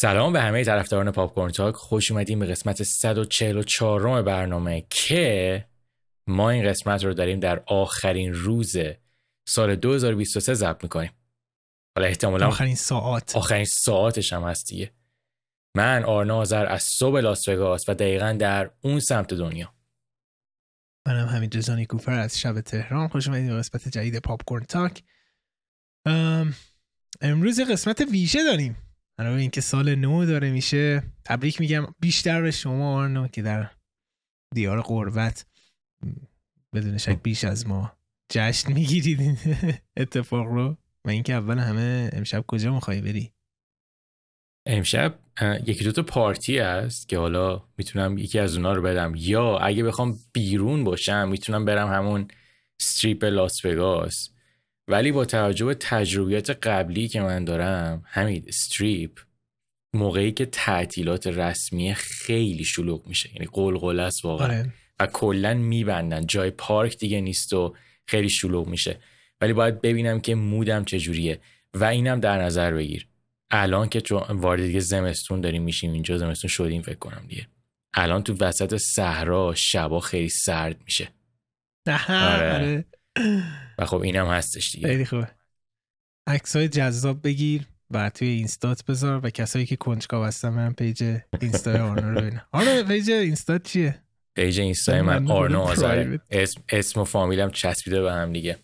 سلام به همه طرفداران Pop Talk. خوش اومدیم به قسمت 144 برنامه که ما این قسمت رو داریم در آخرین روز سال 2023 ضبط می‌کنیم. حالا احتمالا آخرین ساعت. آخرین ساعتش هم هست دیگه. من آرنا آذر از صبح لاس وگاس و دقیقا در اون سمت دنیا. منم همین جزانی کوفر از شب تهران. خوش اومدید به قسمت جدید Pop Talk. امروز قسمت ویژه داریم. برای اینکه سال نو داره میشه تبریک میگم بیشتر به شما آرنو که در دیار قربت بدون شک بیش از ما جشن می‌گیرید این اتفاق رو. و اینکه اول همه امشب کجا می‌خوای بری؟ امشب یکی دوتا پارتی هست که حالا می‌تونم یکی از اونا رو بدم. یا اگه بخوام بیرون باشم می‌تونم برم همون ستریپ لاس وگاس. ولی با توجه به تجربیات قبلی که من دارم همین استریپ موقعی که تعطیلات رسمی خیلی شلوغ میشه یعنی قلقله است واقعا. آره. و کلا میبندن. جای پارک دیگه نیست و خیلی شلوغ میشه. ولی باید ببینم که مودم چجوریه و اینم در نظر بگیر. الان که وارد دیگه زمستون داریم میشیم اینجا زمستون شدیم فکر کنم دیگه. الان تو وسط صحرا شبا خیلی سرد میشه. آره. آره. و خب اینم هستش دیگه. خیلی خوبه. عکسای جذاب بگیر و توی اینستات بذار و کسایی که کنجکاو هستن من page اینستا آرنا رو آره page اینستات چیه؟ page اینستا من آرنا آزاره اسم, اسم و فامیلم چسبیده به هم دیگه.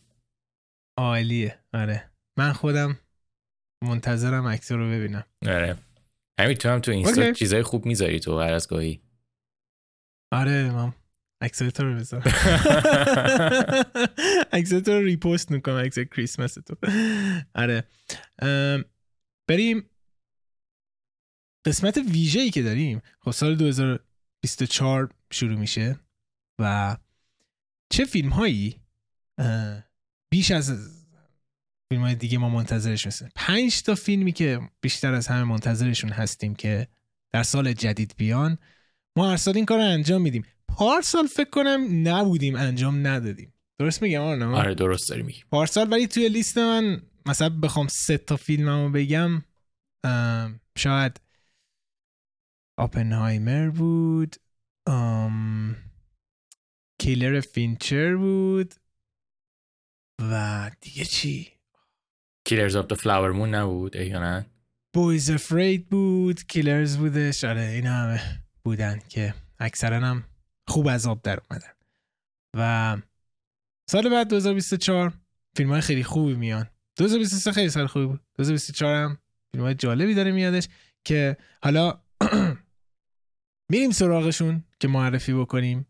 عالیه. آره. من خودم منتظرم عکس رو ببینم. آره. همین تو هم تو اینستا چیزای خوب می‌ذاری تو هر از گاهی. آره مام عکسات رو بذار عکسات رو ریپوست می‌کنم عکس کریسمس تو. آره. بریم. قسمت ویژه ای که داریم. خب سال 2024 شروع میشه و چه فیلم هایی بیش از فیلم های دیگه ما منتظرش هستیم. پنج تا فیلمی که بیشتر از همه منتظرشون هستیم که در سال جدید بیان. ما هر سال این کار رو انجام میدیم. پارسال فکر کنم نبودیم انجام ندادیم. درست میگم آرنا؟ آره درست داری میگی. پارسال ولی توی لیست من مثلا بخوام سه تا فیلممو بگم شاید آپنهایمر بود Killer فینچر بود و دیگه چی؟ Killers of Flower Moon نبود یا نه؟ Beau Is Afraid بود Killers بودش. آره این همه بودن که اکثرا هم خوب از آب در اومدن. و سال بعد 2024 فیلم های خیلی خوبی میان. 2023 خیلی سال خوبی بود. 2024 هم فیلم های جالبی داره میادش که حالا میریم سراغشون که معرفی بکنیم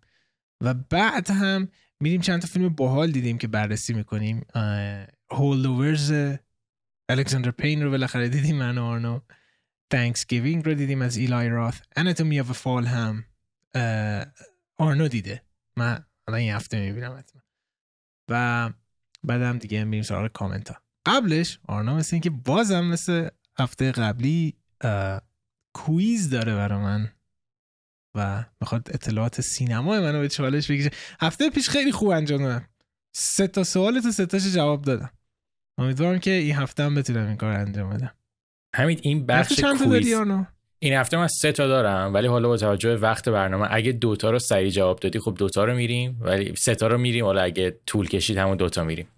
و بعد هم میریم چند تا فیلم باحال دیدیم که بررسی می‌کنیم. Holdovers الکساندر پین رو بالاخره دیدیم من و آرنو. Thanksgiving رو دیدیم از ایلای راث Anatomy of Fall هم آرنو دیده. من الان این هفته می‌بینم و بعدم دیگه میریم سراغ کامنت ها قبلش آرنا مثل اینکه بازم مثل هفته قبلی کویز داره برا من و می‌خواد اطلاعات سینما منو به چالش بکشه. هفته پیش خیلی خوب انجام دادم. سه تا سوال تو سه تاش جواب دادم. امیدوارم که این هفته هم بتونم این کار انجام بدم. همین این بخش کویز این هفته من سه تا دارم ولی حالا با توجه به وقت برنامه اگه دوتا رو سریع جواب دادی خب دوتا رو میریم ولی سه تا رو میریم حالا اگه طول کشید همون دوتا میریم.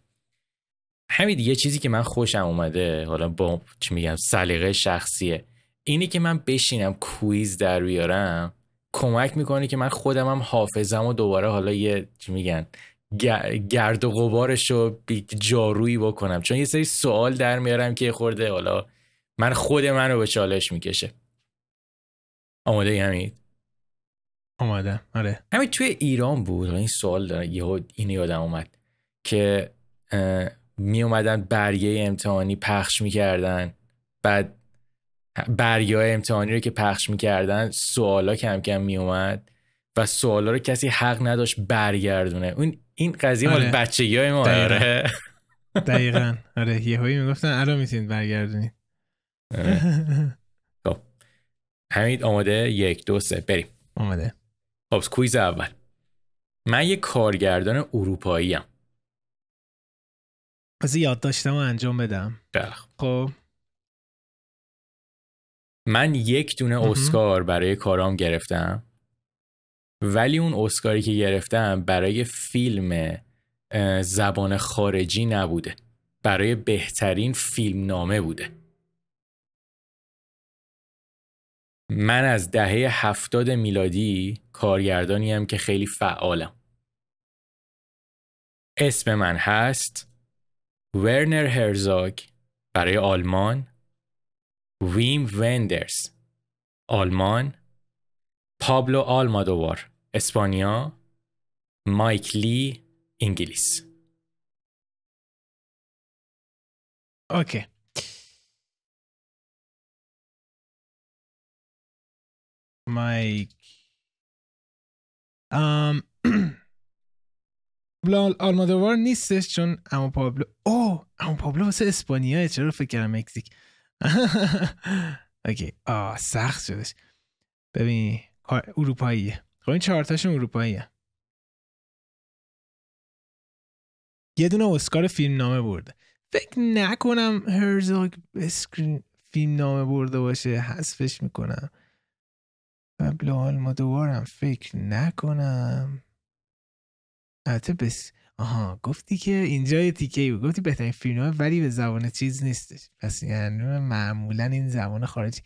همین یه چیزی که من خوشم اومده حالا با چی میگم سلیقه شخصیه. اینی که من بشینم کویز در بیارم کمک می‌کنه که من خودم هم حافظم و دوباره حالا یه چی میگن گرد و غبارش رو جارویی بکنم. چون یه سری سوال در میارم که خورده حالا من خود من رو به چالش می‌کشه. آماده ای همین آماده آره. همین توی ایران بود این سوال داره یه این یادم اومد که می اومدن برگه امتحانی پخش می‌کردن. بعد برگه های امتحانی رو که پخش می‌کردن سوالا کم کم می اومد و سوالا رو کسی حق نداشت برگردونه. اون این قضیه مال آره. بچگی های ما آره. دقیقا. آره یه هایی می‌گفتن الان می‌تونید برگردونید. آره. همین آماده یک دو سه. بریم. آماده. خب کویز اول. من یه کارگردان اروپایی ام پس یاد داشتم و انجام بدم. بله. خب. من یک دونه اسکار برای کارام گرفتم. ولی اون اسکاری که گرفتم برای فیلم زبان خارجی نبوده. برای بهترین فیلم نامه بوده. من از دهه هفتاد میلادی کارگردانی هم که خیلی فعالم. اسم من هست ورنر هرزاگ برای آلمان ویم وندرز آلمان پابلو آلمادوار اسپانیا مایک لی انگلیس. OK. مایک ام پابلو آلمادوار نیستش چون اما پابلو او اما پابلو واسه اسپانیا چرا فکر کردم مکزیک؟ OK آه سخت شدش. ببین اروپاییه. خب این چهارتاشون اروپاییه. یه دونه اسکار فیلم نامه برده. فکر نکنم هرزاگ اسکار فیلم نامه برده باشه حذفش می‌کنم. پابلو آلمادوارم فکر نکنم. البته بس آها گفتی که اینجا یه تیکه بود. گفتی بهترین فیلم ولی به زبان چیز نیستش. پس یعنی معمولا این زبان خارجی.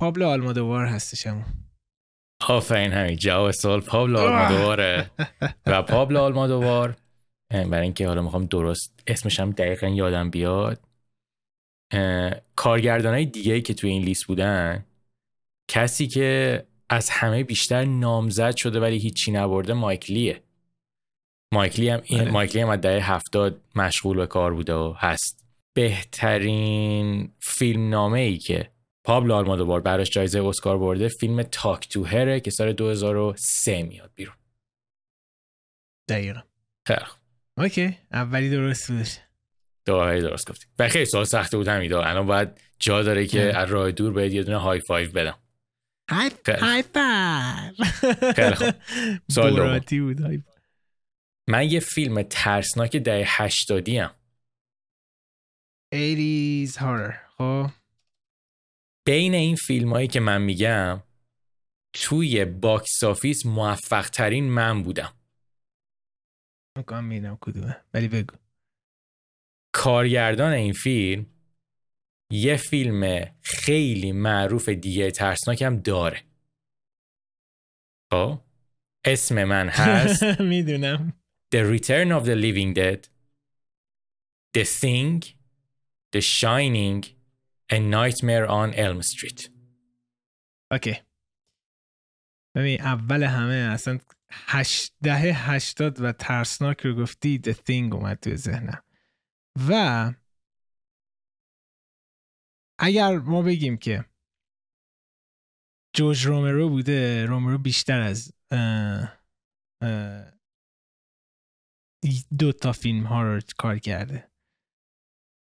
پابلو آلمادوار هستش همون. آفرین همین جواب سوال پابلو آلمادواره. و پابلو آلمادوار برای اینکه حالا می‌خوام درست اسمش هم دقیقا یادم بیاد کارگردان های دیگه که توی این لیست بودن کسی که از همه بیشتر نامزد شده ولی هیچی نبرده مایکلیه. مایکلی هم این آره. مایکلی هم از دهه هفتاد مشغول به کار بوده و هست. بهترین فیلم نامه ای که پابلو آلمادوار براش جایزه اسکار برده فیلم تاک تو هره که سال 2003 میاد بیرون. دقیقا. خیلی OK. اولی درست بودش دوباره درست گفتی. و خیلی سوال سخته بود همیدا الان باید جا داره که از راه دور باید یه دونه high five بدم. های های خیلی خوب. سوال بود. های من یه فیلم ترسناک دهه هشتادی هم 80s horror. خب. بین این فیلم هایی که من میگم توی box office موفق ترین من بودم می‌کنم میدم کدومه. ولی بگو. کارگردان این فیلم یه فیلم خیلی معروف دیگه ترسناک هم داره. خب؟ اسم من هست می‌دونم. The Return of the Living Dead, The Thing, The Shining, and Nightmare on Elm Street. اوکی. ببین اول همه اصلا هشت دهه هشتاد و ترسناک رو گفتی The Thing اومد توی ذهنم. و اگر ما بگیم که جوج رومرو بوده رومرو بیشتر از دو تا فیلم هارور کار کرده.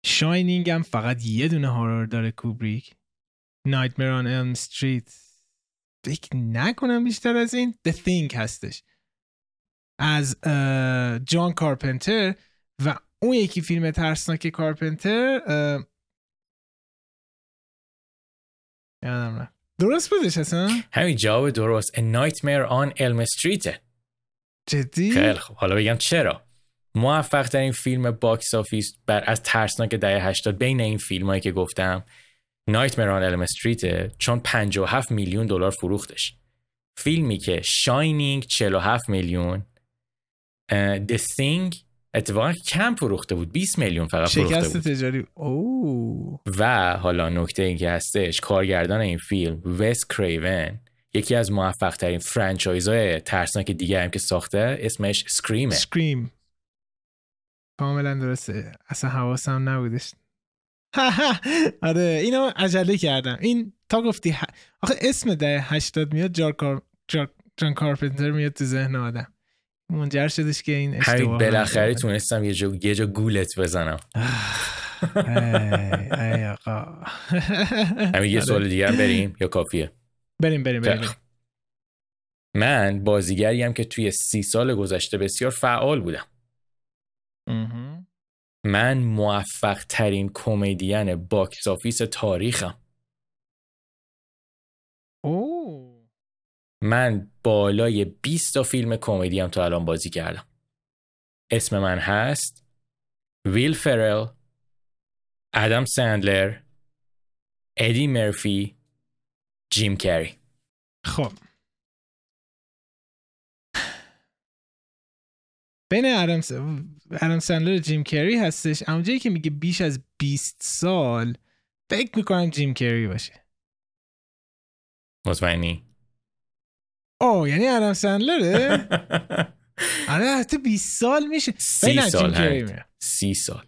شاینینگ هم فقط یه دونه هارور داره کوبریک. Nightmare on Elm Street. فکر نکنم بیشتر از این. The Thing هستش. از جان کارپنتر و اون یکی فیلم ترسناک کارپنتر یادم درست بودش اصلا؟ همین جواب درست. A Nightmare on Elm Street. جدی؟ خیلی خوب. حالا بگم چرا. موفق ترین فیلم box office بر از ترسناک دهه 80 بین این فیلم هایی که گفتم Nightmare on Elm Street چون 57 میلیون دلار فروختش. فیلمی که Shining 47 میلیون The Thing اتفاقا کم فروخته بود 20 میلیون فقط فروخته شکست تجاری. اوه. و حالا نکته این که هستش کارگردان این فیلم وس کریون یکی از موفق ترین franchise های ترسناک دیگه هم که ساخته اسمش Scream ه Scream. کاملا درسته. اصلا حواسم نبودش. آره اینو عجله کردم. این تا گفتی آخه اسم ده هشتاد میاد جار کار... جار... جان کارپنتر میاد تو ذهن آدم. منجر شدش که این اشتباه همین بالاخره تونستم یه جا یه جا گولت بزنم. ای آقا. همین یه سوال دیگه هم بریم یا کافیه؟ بریم بریم بریم من بازیگریم که توی سی سال گذشته بسیار فعال بودم. من موفق ترین کمدین box office تاریخم. من بالای 20 تا فیلم کمدی هم تا الان بازی کردم. اسم من هست ویل فرل ادم سندلر ادی مرفی جیم کری. خب. بین ادم س... ادم سندلر و جیم کری هستش. اما جایی که میگه بیش از 20 سال فکر می‌کنم جیم کری باشه. مطمئنی؟ آه یعنی ادم سندلره؟ آره حتی 20 سال میشه. سی سال. میره. سی سال.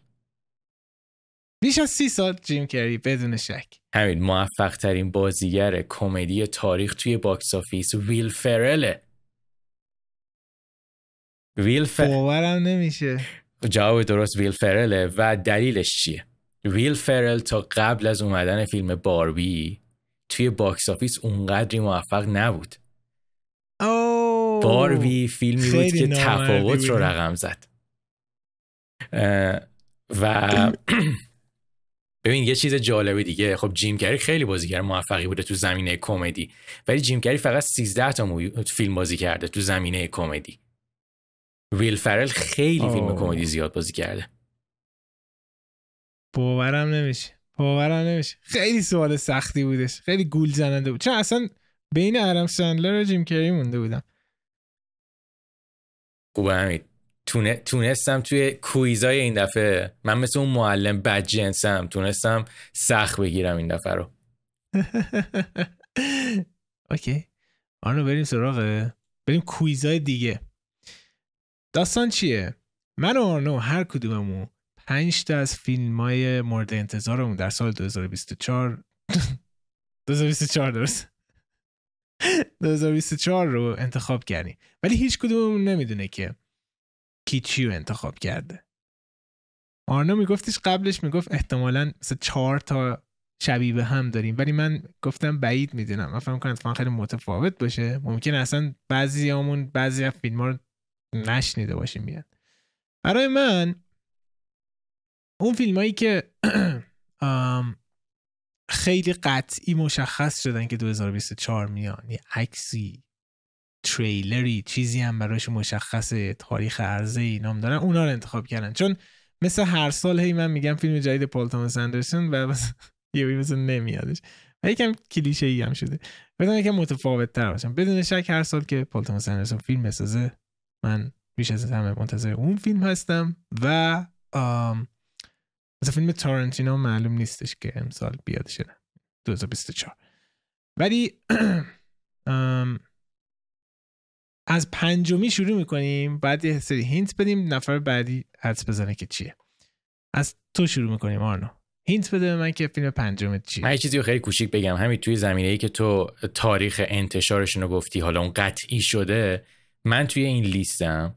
بیش از 30 سال جیم کری بدون شک. همین موفق ترین بازیگر کمدی تاریخ توی box office ویل فرله ویل. باورم نمیشه. جواب درست ویل فرله و دلیلش چیه؟ ویل فرل تا قبل از اومدن فیلم باربی توی box office اونقدری موفق نبود. باربی فیلمی بود که تفاوت رو. رقم زد. و ببین یه چیز جالب دیگه. خب جیم کری خیلی بازیگر موفقی بوده تو زمینه کمدی ولی جیم کری فقط 13 تا فیلم بازی کرده تو زمینه کمدی. ویل فرل خیلی فیلم. کمدی زیاد بازی کرده. باورم نمیشه. باورم نمیشه. خیلی سوال سختی بودش. خیلی گول زننده بود. چون اصلا بین ادم سندلر و جیم کری مونده بودم. خوبه همین. تونستم توی کویزای این دفعه من مثل اون معلم بد جنسم تونستم سخت بگیرم این دفعه رو. اوکی. آنو بریم سراغ بریم کویزای دیگه. داستان چیه؟ من و آرنو هر کدوممون پنج تا از فیلم های مورد انتظارمون در سال 2024 2024 درست؟ 2024 رو انتخاب کردیم ولی هیچ کدوممون نمی‌دونه که کی چی رو انتخاب کرده. آرنو میگفتش قبلش می‌گفت احتمالا مثلا چهار تا شبیه به هم داریم. ولی من گفتم بعید می‌دونم. من فکر می‌کنم اتفاقا خیلی متفاوت باشه. ممکن اصلا بعضی همون بعضی از فیلم ها رو نشنیده باشیم بیاد برای من اون فیلم هایی که خیلی قطعی مشخص شدن که 2024 میان. یه عکسی تریلری چیزی هم براش مشخصه تاریخ عرضه اینام دارن اونا رو انتخاب کردن. چون مثل هر سال هی من میگم فیلم جدید پال توماس اندرسون و بس یه مثل نمیادش. و یکم کلیشه ای هم شده. بدون یکم متفاوت تر باشم. بدون شک هر سال که پال توماس اندرسون فیلم بسازه من بیش از همه منتظر اون فیلم هستم و مثل فیلم تارنتینو معلوم نیستش که امسال بیاد شده 2024 ولی از پنجمی شروع می‌کنیم بعد یه سری hint بدیم نفر بعدی حدس بزنه که چیه. از تو شروع می‌کنیم آرنو. hint بده به من که فیلم پنجمت چیه. من یه چیزی خیلی کوچیک بگم. همین توی زمینه ای که تو تاریخ انتشارشون رو گفتی حالا اون قطعی شده من توی این لیستم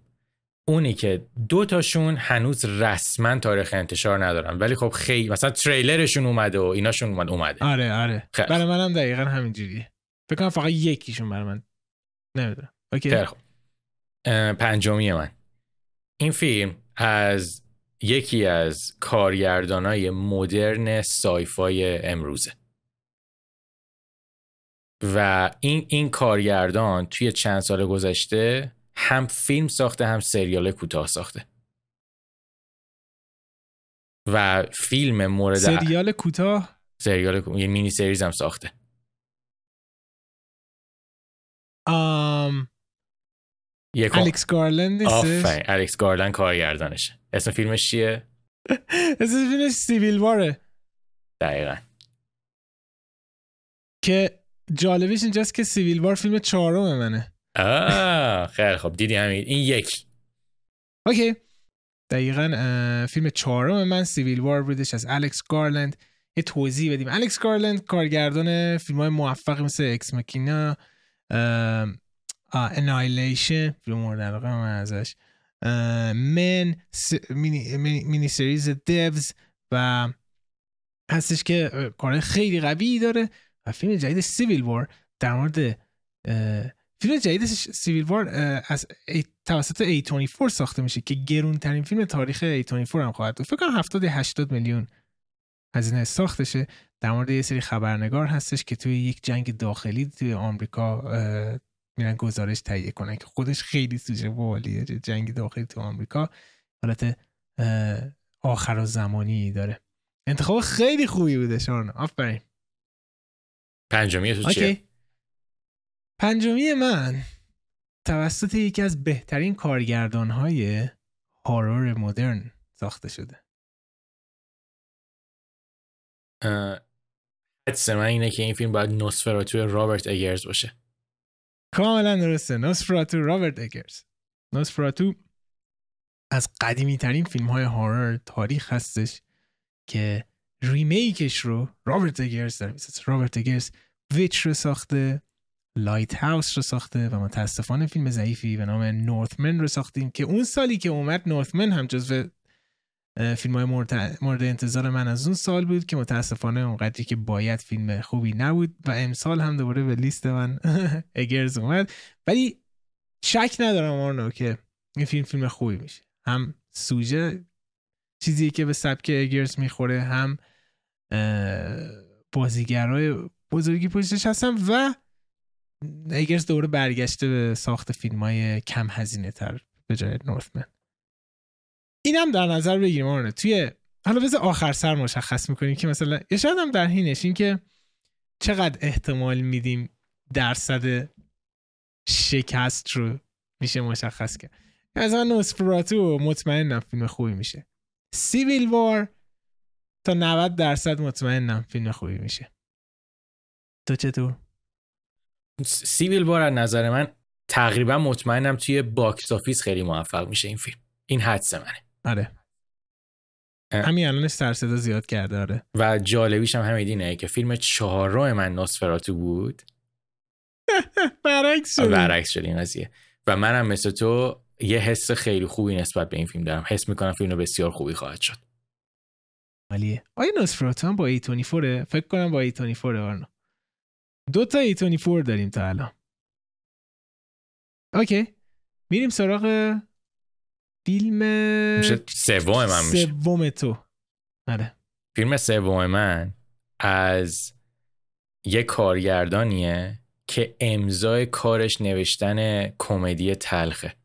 اونی که دو تاشون هنوز رسما تاریخ انتشار ندارن. ولی خب خیلی مثلا تریلرشون اومده و ایناشون اومد اومده. آره آره. خیلی برای منم دقیقا همینجوریه. فکر کنم فقط یکیشون برای من. نمی‌دونم. اوکی. اه، پنجمی من. این فیلم از یکی از کارگردانای مدرن سایفای امروزه. و این این کارگردان توی چند سال گذشته هم فیلم ساخته هم سریال کوتاه ساخته. و فیلم مورد سریال کوتاه؟ سریال یه mini series هم ساخته. آم الکس گارلند آفرین الکس گارلند کارگردانشه. اسم فیلمش چیه؟ اسم فیلمش Civil War ه. دقیقا. که جالبیش اینجاست که Civil War فیلم چهارم منه. آه خیلی خب دیدی همین. این یک okay. دقیقا فیلم چهارم من Civil War بودش از الکس گارلند. یه توضیح بدیم. الکس گارلند کارگردان فیلم های موفقی مثل Ex Machina Annihilation فیلم مورد علاقه من ازش من mini, series Devs و هستش که کار خیلی قوی داره و فیلم جدید Civil War در مورد فیلم جدید سیویل وار از ای- توسط A24 ساخته میشه که گرون ترین فیلم تاریخ A24 هم خواهد بود. فکر کنم 70 80 میلیون هزینه ساختشه. در مورد یه سری خبرنگار هستش که توی یک جنگ داخلی توی آمریکا میرن گزارش تهیه کنن که خودش خیلی سوژه بالیه جنگ داخلی تو آمریکا. حالت آخر و زمانی داره. انتخاب خیلی خوبی بوده شان آفرین. پنجمی تو چیه؟ پنجمی من توسط یکی از بهترین کارگردان های هارور مدرن ساخته شده. حدس من اینه که این فیلم باید نوسفراتو رابرت اگرز باشه. کاملا درسته. نوسفراتو رابرت اگرز. نوسفراتو از قدیمی ترین فیلم های horror تاریخ هستش که remake ش رو رابرت اگرز داره رابرت اگرز Witch رو ساخته. Lighthouse رو ساخته و متاسفانه فیلم ضعیفی به نام Northman رو ساخته که اون سالی که اومد Northman هم جزو فیلم های مورد انتظار من از اون سال بود که متاسفانه اونقدری که باید فیلم خوبی نبود و امسال هم دوباره به لیست من اگرز اومد. ولی شک ندارم آرنو که این فیلم فیلم خوبی میشه. هم سوژه چیزی که به سبک اگرز می‌خوره هم بازیگرای بزرگی پشتش هستم و اگرز دوباره برگشته به ساخت فیلم های کم هزینه تر به جای نورثمن. اینم در نظر بگیریم آره توی حالا بذار آخر سر مشخص می‌کنیم که مثلا یا شاید هم در حینش این که چقدر احتمال میدیم درصد شکست رو میشه مشخص کرد. از من نوسفراتو مطمئنم فیلم خوبی میشه. Civil War تا 90 درصد مطمئنم فیلم خوبی میشه. تو چطور؟ Civil از نظر من تقریبا مطمئنم توی box office خیلی موفق میشه این فیلم. این حدس منه. آره. همین الانش سر صدا زیاد کرده آره. و جالبیش هم همین که فیلم چهارم من نوسفراتو بود. برعکس شد. برعکس شد این قضیه. و منم مثل تو یه حس خیلی خوبی نسبت به این فیلم دارم. حس می‌کنم فیلم بسیار خوبی خواهد شد. ولیه آیا نوسفراتو هم با ای تونی فوره فکر کنم با ای تونی فوره آرنو. دو تا ای تونی فور داریم تا الان. اوکی. میریم سراغ فیلم سوم من میشه. سوم تو. آره. فیلم سوم من از یه کارگردانیه که امضای کارش نوشتن کمدی تلخه.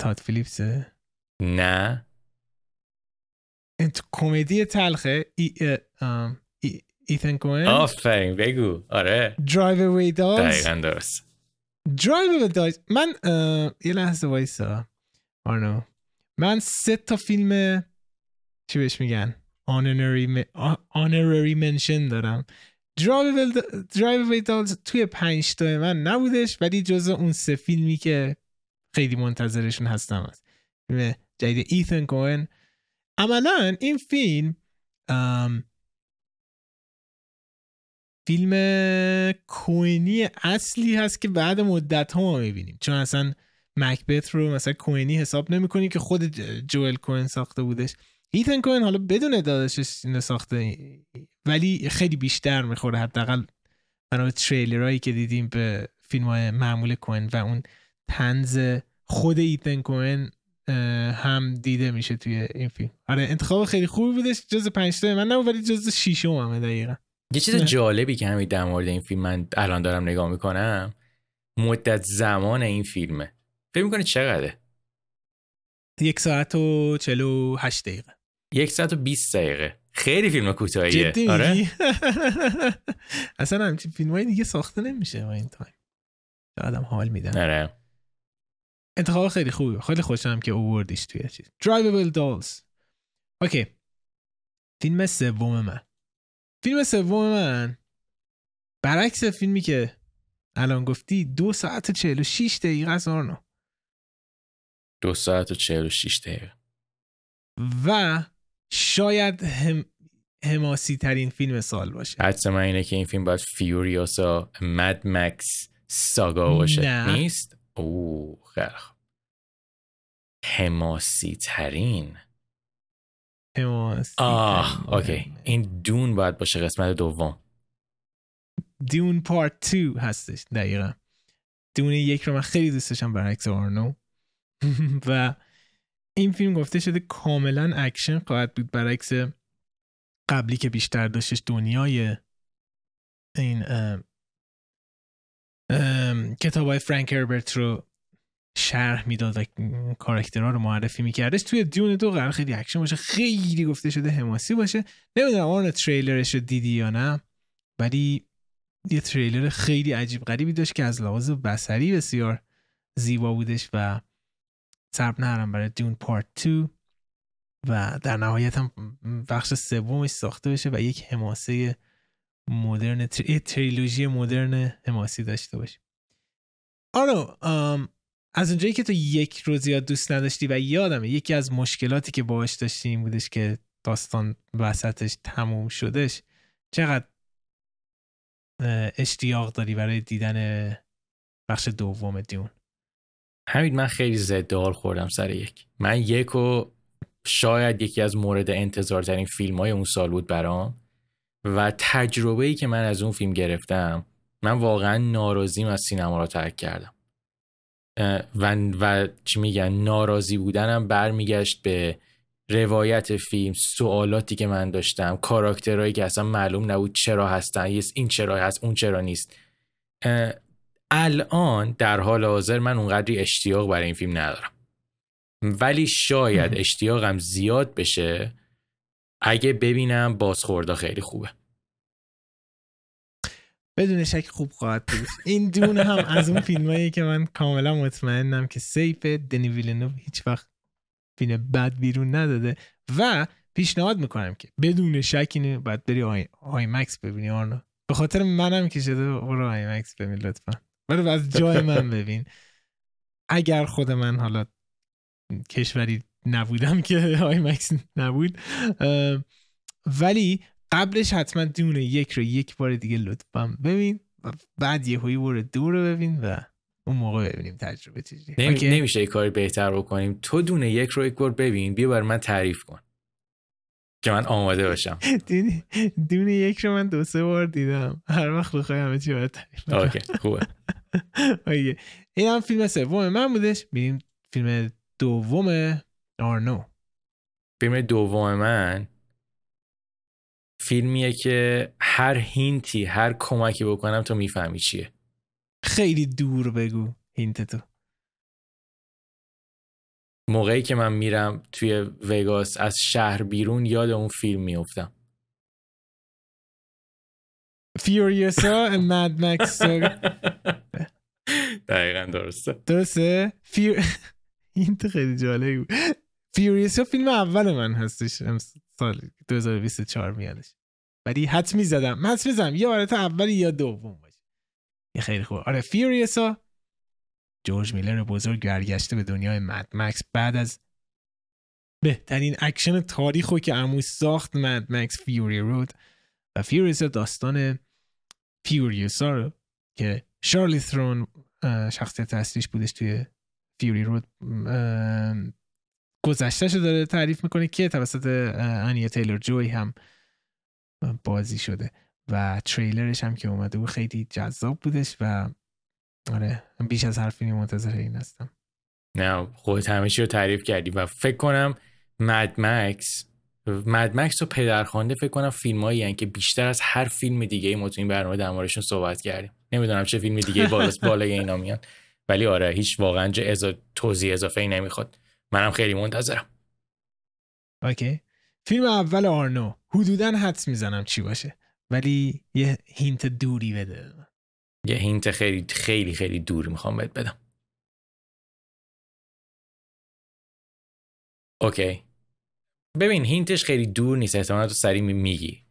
تاد فیلیپسه؟ نه. کمدی تلخه ای, ای, ایتن کوئن آفرین بگو. آره. Drive-Away Dolls دقیقا درست. Drive Dolls من یه لحظه وایسا. آرنو. من سه تا فیلم چی بهش میگن؟ Honorary mention دارم. Drive-Away Dolls توی پنج تا من نبودش ولی جز اون سه فیلمی که خیلی منتظرشون هستم هست. فیلم جدید ایتن کوئن عملا این فیلم فیلم کوینی اصلی هست که بعد مدت ها ما می‌بینیم. چون اصلا مکبت رو مثلا کوینی حساب نمی‌کنیم که خود جوئل کوین ساخته بودش. ایتن کوین حالا بدون داداشش اینو ساخته ولی خیلی بیشتر می‌خوره. حداقل بنا تریلرهایی که دیدیم به فیلم های معمول کوین و اون تنز خود ایتن کوین هم دیده میشه توی این فیلم. آره انتخاب خیلی خوبی بودش جز پنج من نبود ولی جز شیشم همه دقیقا. یه چیز جالبی که همین در مورد این فیلم من الان دارم نگاه می‌کنم مدت زمان این فیلمه. فکر می‌کنی چقدره؟ یک ساعت و چلو هشت دقیقه. یک ساعت و بیست دقیقه. خیلی فیلم کوتاهیه. جدی؟ آره. اصلا همچین فیلم های دیگه ساخته نمیشه با این تایم. آدم حال میدن. آره. انتخاب خیلی خوبه. خیلی خوشم که اووردیش توی چیز. درایوبل دالز اوکی فیلم سوم من. فیلم سوم من برعکس فیلمی که الان گفتی دو ساعت و چهل و شیش دقیقه از آرنو. دو ساعت و چهل و شیش دقیقه. و شاید هم... حماسی ترین فیلم سال باشه. من اینه که این فیلم باید Furiosa Mad Max Saga باشه. نه. نیست؟ اوه خیلی خوب. حماسی ترین حماسی آه ترین. okay. این Dune باید باشه قسمت دوم. Dune part 2 هستش دقیقا. Dune یک رو من خیلی دوست داشتم برعکس آرنو. و این فیلم گفته شده کاملا اکشن خواهد بود برعکس قبلی که بیشتر داشتش دنیای این کتاب های فرانک هربرت رو شرح می‌داد و کاراکترها رو معرفی میکردش. توی Dune دو قرار خیلی اکشن باشه. خیلی گفته شده حماسی باشه. نمی‌دونم آن تریلرش رو دیدی یا نه؟ ولی یه تریلر خیلی عجیب غریبی داشت که از لحاظ بصری بسیار زیبا بودش و صبر ندارم برای Dune part 2 و در نهایت هم بخش سومش ساخته بشه و یک حماسه مدرن تریلوژی مدرن حماسی داشته باشیم. آنو از اونجایی که تو یک روز زیاد دوست نداشتی و یادمه یکی از مشکلاتی که باهاش داشتی بودش که داستان وسطش تموم شدش چقدر اشتیاق داری برای دیدن بخش دوم دیون؟ همین من خیلی زد حال خوردم سر یک. من یک و شاید یکی از مورد انتظار ترین فیلم های اون سال بود برام. و تجربه ای که من از اون فیلم گرفتم من واقعا ناراضیم از سینما را ترک کردم. و, و چی میگن ناراضی بودنم برمیگشت به روایت فیلم سوالاتی که من داشتم کاراکترهایی که اصلا معلوم نبود چرا هستن این چرا هست اون چرا نیست. الان در حال حاضر من اونقدری اشتیاق برای این فیلم ندارم. ولی شاید اشتیاقم زیاد بشه اگه ببینم بازخوردا خیلی خوبه. بدون شک خوب خواهد بود. این دون هم از اون فیلمایی که من کاملا مطمئنم که سیف دنی ویلنوف هیچ وقت فیلم بد بیرون نداده و پیشنهاد می‌کنم که بدون شک اینه باید بری آی, آی مکس ببینی آرنا به خاطر منم که شده برو آی مکس ببین لطفا. برو از جای من ببین. اگر خود من حالا کشوری نبودم که آی مکس نبود ولی قبلش حتما دونه یک رو یک بار دیگه لطفا ببین و بعد یه هایی برو دور رو ببین و اون موقع ببینیم تجربه چیزی نمی... نمیشه یک کاری بهتر بکنیم. تو دونه یک رو یک بار ببین. بیا بر من تعریف کن. که من آماده باشم. Dune یک رو من دو سه بار دیدم. هر وقت بخوای همه چی باید تعریف okay خوبه. این هم فیلم سوم من بودش. ببینیم فیلم دوم آرنو. فیلم دوم من؟ فیلمیه که هر hint ی هر کمکی بکنم تو می‌فهمی چیه. خیلی دور بگو hint تو. موقعی که من میرم توی وگاس از شهر بیرون یاد اون فیلم میفتم Furiosa Mad Max دقیقا درسته. درسته؟ فیر... این تو خیلی جالبی بود. Furiosa فیلم اول من هستش. سال 2024 میادش. ولی حدس می‌زدم. حدس می‌زدم یا برای اولی یا دوم باشه. یه خیلی خوب. آره Furiosa جورج میلر بزرگ برگشته به دنیای Mad Max بعد از بهترین اکشن تاریخو که اموز ساخت Mad Max Fury Road و Furiosa داستان Furiosa رو که شارلیز ترون شخصیت اصلیش بودش توی Fury Road گذشته‌ش رو داره تعریف می‌کنه که توسط آنیا تیلور جوی هم بازی شده و تریلرش هم که اومده بود خیلی جذاب بودش و آره بیش از فیلمی منتظر این هستم. نه خودت همه رو تعریف کردی و فکر کنم مد مکس مد مکس و پدرخوانده فکر کنم فیلم هایی که بیشتر از هر فیلم دیگه ما تو این برنامه در صحبت کردیم. نمی‌دونم چه فیلم دیگه بالا بالای اینا میان. ولی آره هیچ واقعا ازا توضیح اضافه ای نمی‌خواد. منم خیلی منتظرم. اوکی. فیلم اول آرنو. حدودا حدس می‌زنم چی باشه. ولی یه hint دوری بده. یه hint خیلی خیلی خیلی دوری می‌خوام بهت بدم. okay. ببین hint ش خیلی دور نیست. احتمالا تو سریع میگی.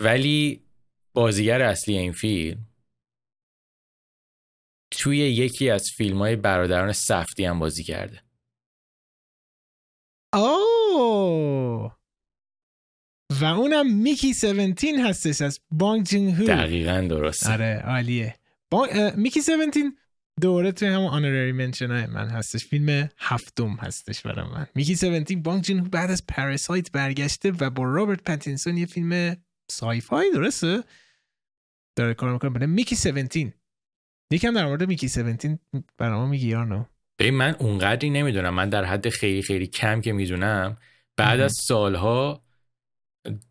ولی بازیگر اصلی این فیلم توی یکی از فیلم های برادران سفدی هم بازی کرده. اوه و اونم Mickey 17 هستش از بونگ جون هو دقیقا درست آره عالیه. Mickey 17 دوره توی همون honorary mention های من هستش. فیلم هفتم هستش برای من. Mickey 17 بونگ جون هو بعد از Parasite برگشته و با رابرت پتینسون یه فیلم sci-fi درسته؟ داره کار می‌کنه. Mickey 17 یکم در مورد Mickey 17 برای ما میگی یا no من اونقدری نمی‌دونم. من در حد خیلی خیلی کم که می‌دونم. بعد از سالها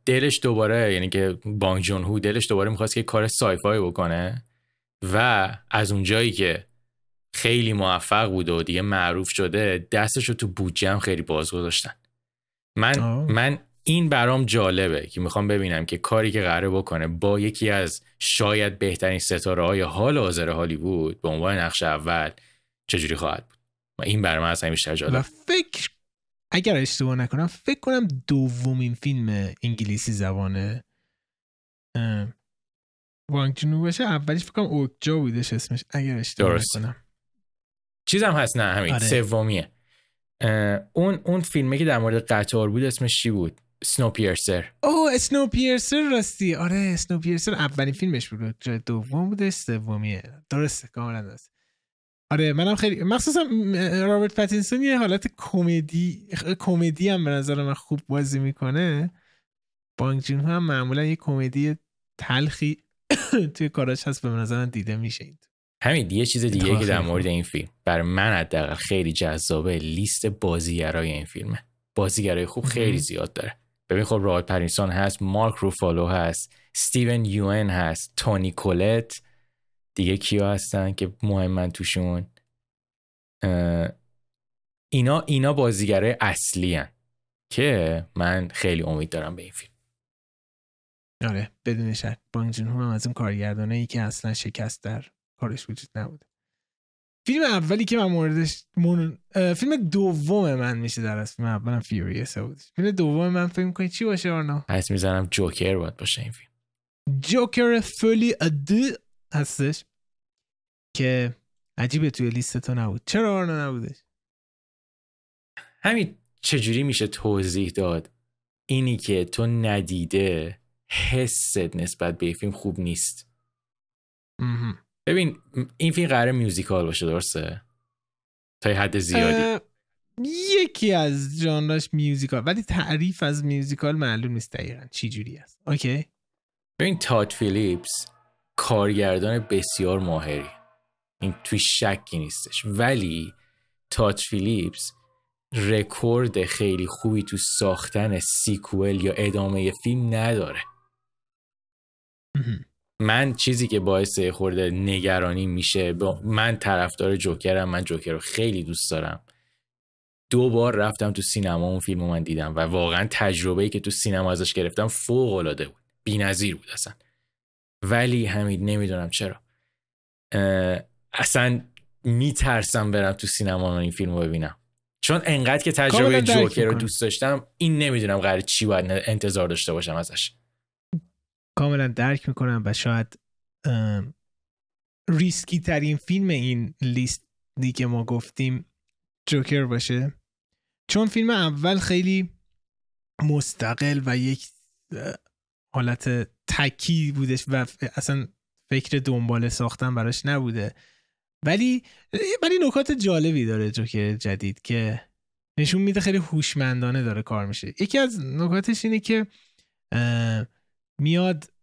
دلش دوباره یعنی که بانگ جون هو دلش دوباره می‌خواست که کار سایفای بکنه و از اونجایی که خیلی موفق بود و دیگه معروف شده دستش رو تو بودجه هم خیلی باز گذاشتن. من من این برام جالبه که می‌خوام ببینم که کاری که قراره بکنه با یکی از شاید بهترین ستاره های حال حاضر هالیوود به عنوان نقش اول چجوری خواهد بود. و این برای من اصلا بیشتر جالب. و فکر اگر اشتباه نکنم فکر کنم دومین فیلم انگلیسی زبانه. وانگ جنو باشه اولیش فکر کنم اوکجا بودش اسمش اگر اشتباه درست. نکنم. چیزم هست نه همین. آره. سومیه. اون اون فیلمه که در مورد قطار بود اسمش چی بود؟ سنو پیرسر اوه اسنو پیرسر راستی. آره اسنو پیرسر اولین فیلمش بود. دوم بوده سومیه. درسته کاملا درست آره منم خیلی مخصوصا رابرت پاتینسون یه حالت کمدی کمدی هم به نظر من خوب بازی می‌کنه. بانگ جون هم معمولا یه کمدی تلخی توی کاراش هست به نظر من دیده میشه این. همین یه چیز دیگه که در مورد. این فیلم. برای من حداقل خیلی جذابه لیست بازیگرای این فیلمه بازیگرای خوب خیلی. زیاد داره. ببین خب رابرت پرینسون هست مارک روفالو هست استیون یوئن هست تونی کولت دیگه کیا هستن که مهمن توشون؟ اینا اینا بازیگرای اصلی هن که من خیلی امید دارم به این فیلم. آره بدون شک. بانگ جون هم از اون کارگردانه ای که اصلا شکست در کارش وجود نبوده. فیلم اولی که من موردش مون... فیلم دوم من میشه در از فیلم اولم Furiosa بود. فیلم دوم من فکر می‌کنی چی باشه آرنو؟ پس می‌زنم Joker باید باشه این فیلم. Joker Folie à Deux هستش. که عجیبه توی لیست تو نبود. چرا آرنو نبودش؟ همین چجوری میشه توضیح داد؟ اینی که تو ندیده حست نسبت به این فیلم خوب نیست. مهم. ببین این فیلم قرار musical باشه درسته؟ تا یه حد زیادی. یکی از ژانراش musical ولی تعریف از musical معلوم نیست دقیقا چی جوری است. اوکی؟ ببین تاد فیلیپس کارگردان بسیار ماهری. این توی شکی نیستش. ولی تاد فیلیپس رکورد خیلی خوبی تو ساختن sequel یا ادامه فیلم نداره. من چیزی که باعث خورده نگرانی میشه من طرفدار جوکرم من جوکر رو خیلی دوست دارم. دو بار رفتم تو سینما اون فیلم رو من دیدم و واقعا تجربه ای که تو سینما ازش گرفتم فوق العاده بود. بی‌نظیر بود اصلا. ولی همین نمی‌دونم چرا. اصلا میترسم برم تو سینما این فیلم رو ببینم. چون انقدر که تجربه جوکر رو. دوست داشتم این نمی‌دونم قرار چی باید انتظار داشته باشم ازش. کاملا درک می‌کنم و شاید ریسکی ترین فیلم این لیستی که ما گفتیم جوکر باشه. چون فیلم اول خیلی مستقل و یک حالت تکی بودش و اصلا فکر دنبال ساختن براش نبوده. ولی ولی نکات جالبی داره جوکر جدید که نشون میده خیلی هوشمندانه داره کار میشه. یکی از نکاتش اینه که میاد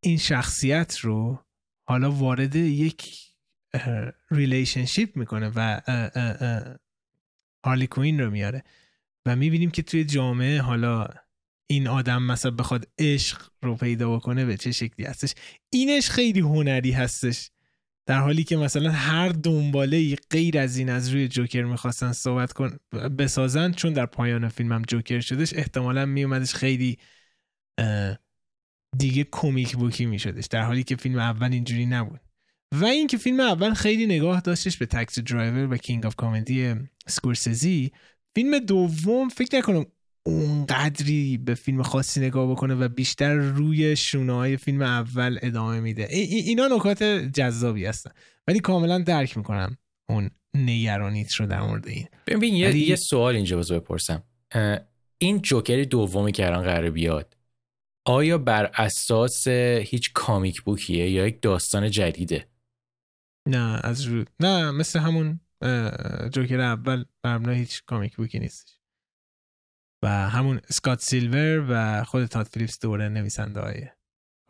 این شخصیت رو حالا وارد یک relationship می‌کنه و هارلی کوین رو میاره و می‌بینیم که توی جامعه حالا این آدم مثلا بخواد عشق رو پیدا بکنه به چه شکلی هستش؟ اینش خیلی هنری هستش. در حالی که مثلا هر دنباله ای غیر از این از روی Joker می‌خواستن صحبت کن بسازن چون در پایان فیلمم Joker شدش احتمالا میومدش خیلی دیگه comic book ی میشدش. در حالی که فیلم اول اینجوری نبود. و اینکه فیلم اول خیلی نگاه داشتش به Taxi Driver و King of Comedy اسکورسیزی فیلم دوم فکر نکنم اونقدری به فیلم خاصی نگاه بکنه و بیشتر روی شونه های فیلم اول ادامه میده. ای- ای- اینا نکات جذابی هستن. ولی کاملا درک می‌کنم اون نگرانیت رو در مورد این. ببین یه, ولی- یه سوال اینجا بذار بپرسم. این جوکر دومی که الان قراره بیاد آیا بر اساس هیچ کامیک بوکیه یا یک داستان جدیده؟ نه از رو نه مثل همون جوکر اول بر هیچ کامیک بوکی نیستش. و همون اسکات سیلور و خود تاد فیلیپس دوره نویسنده های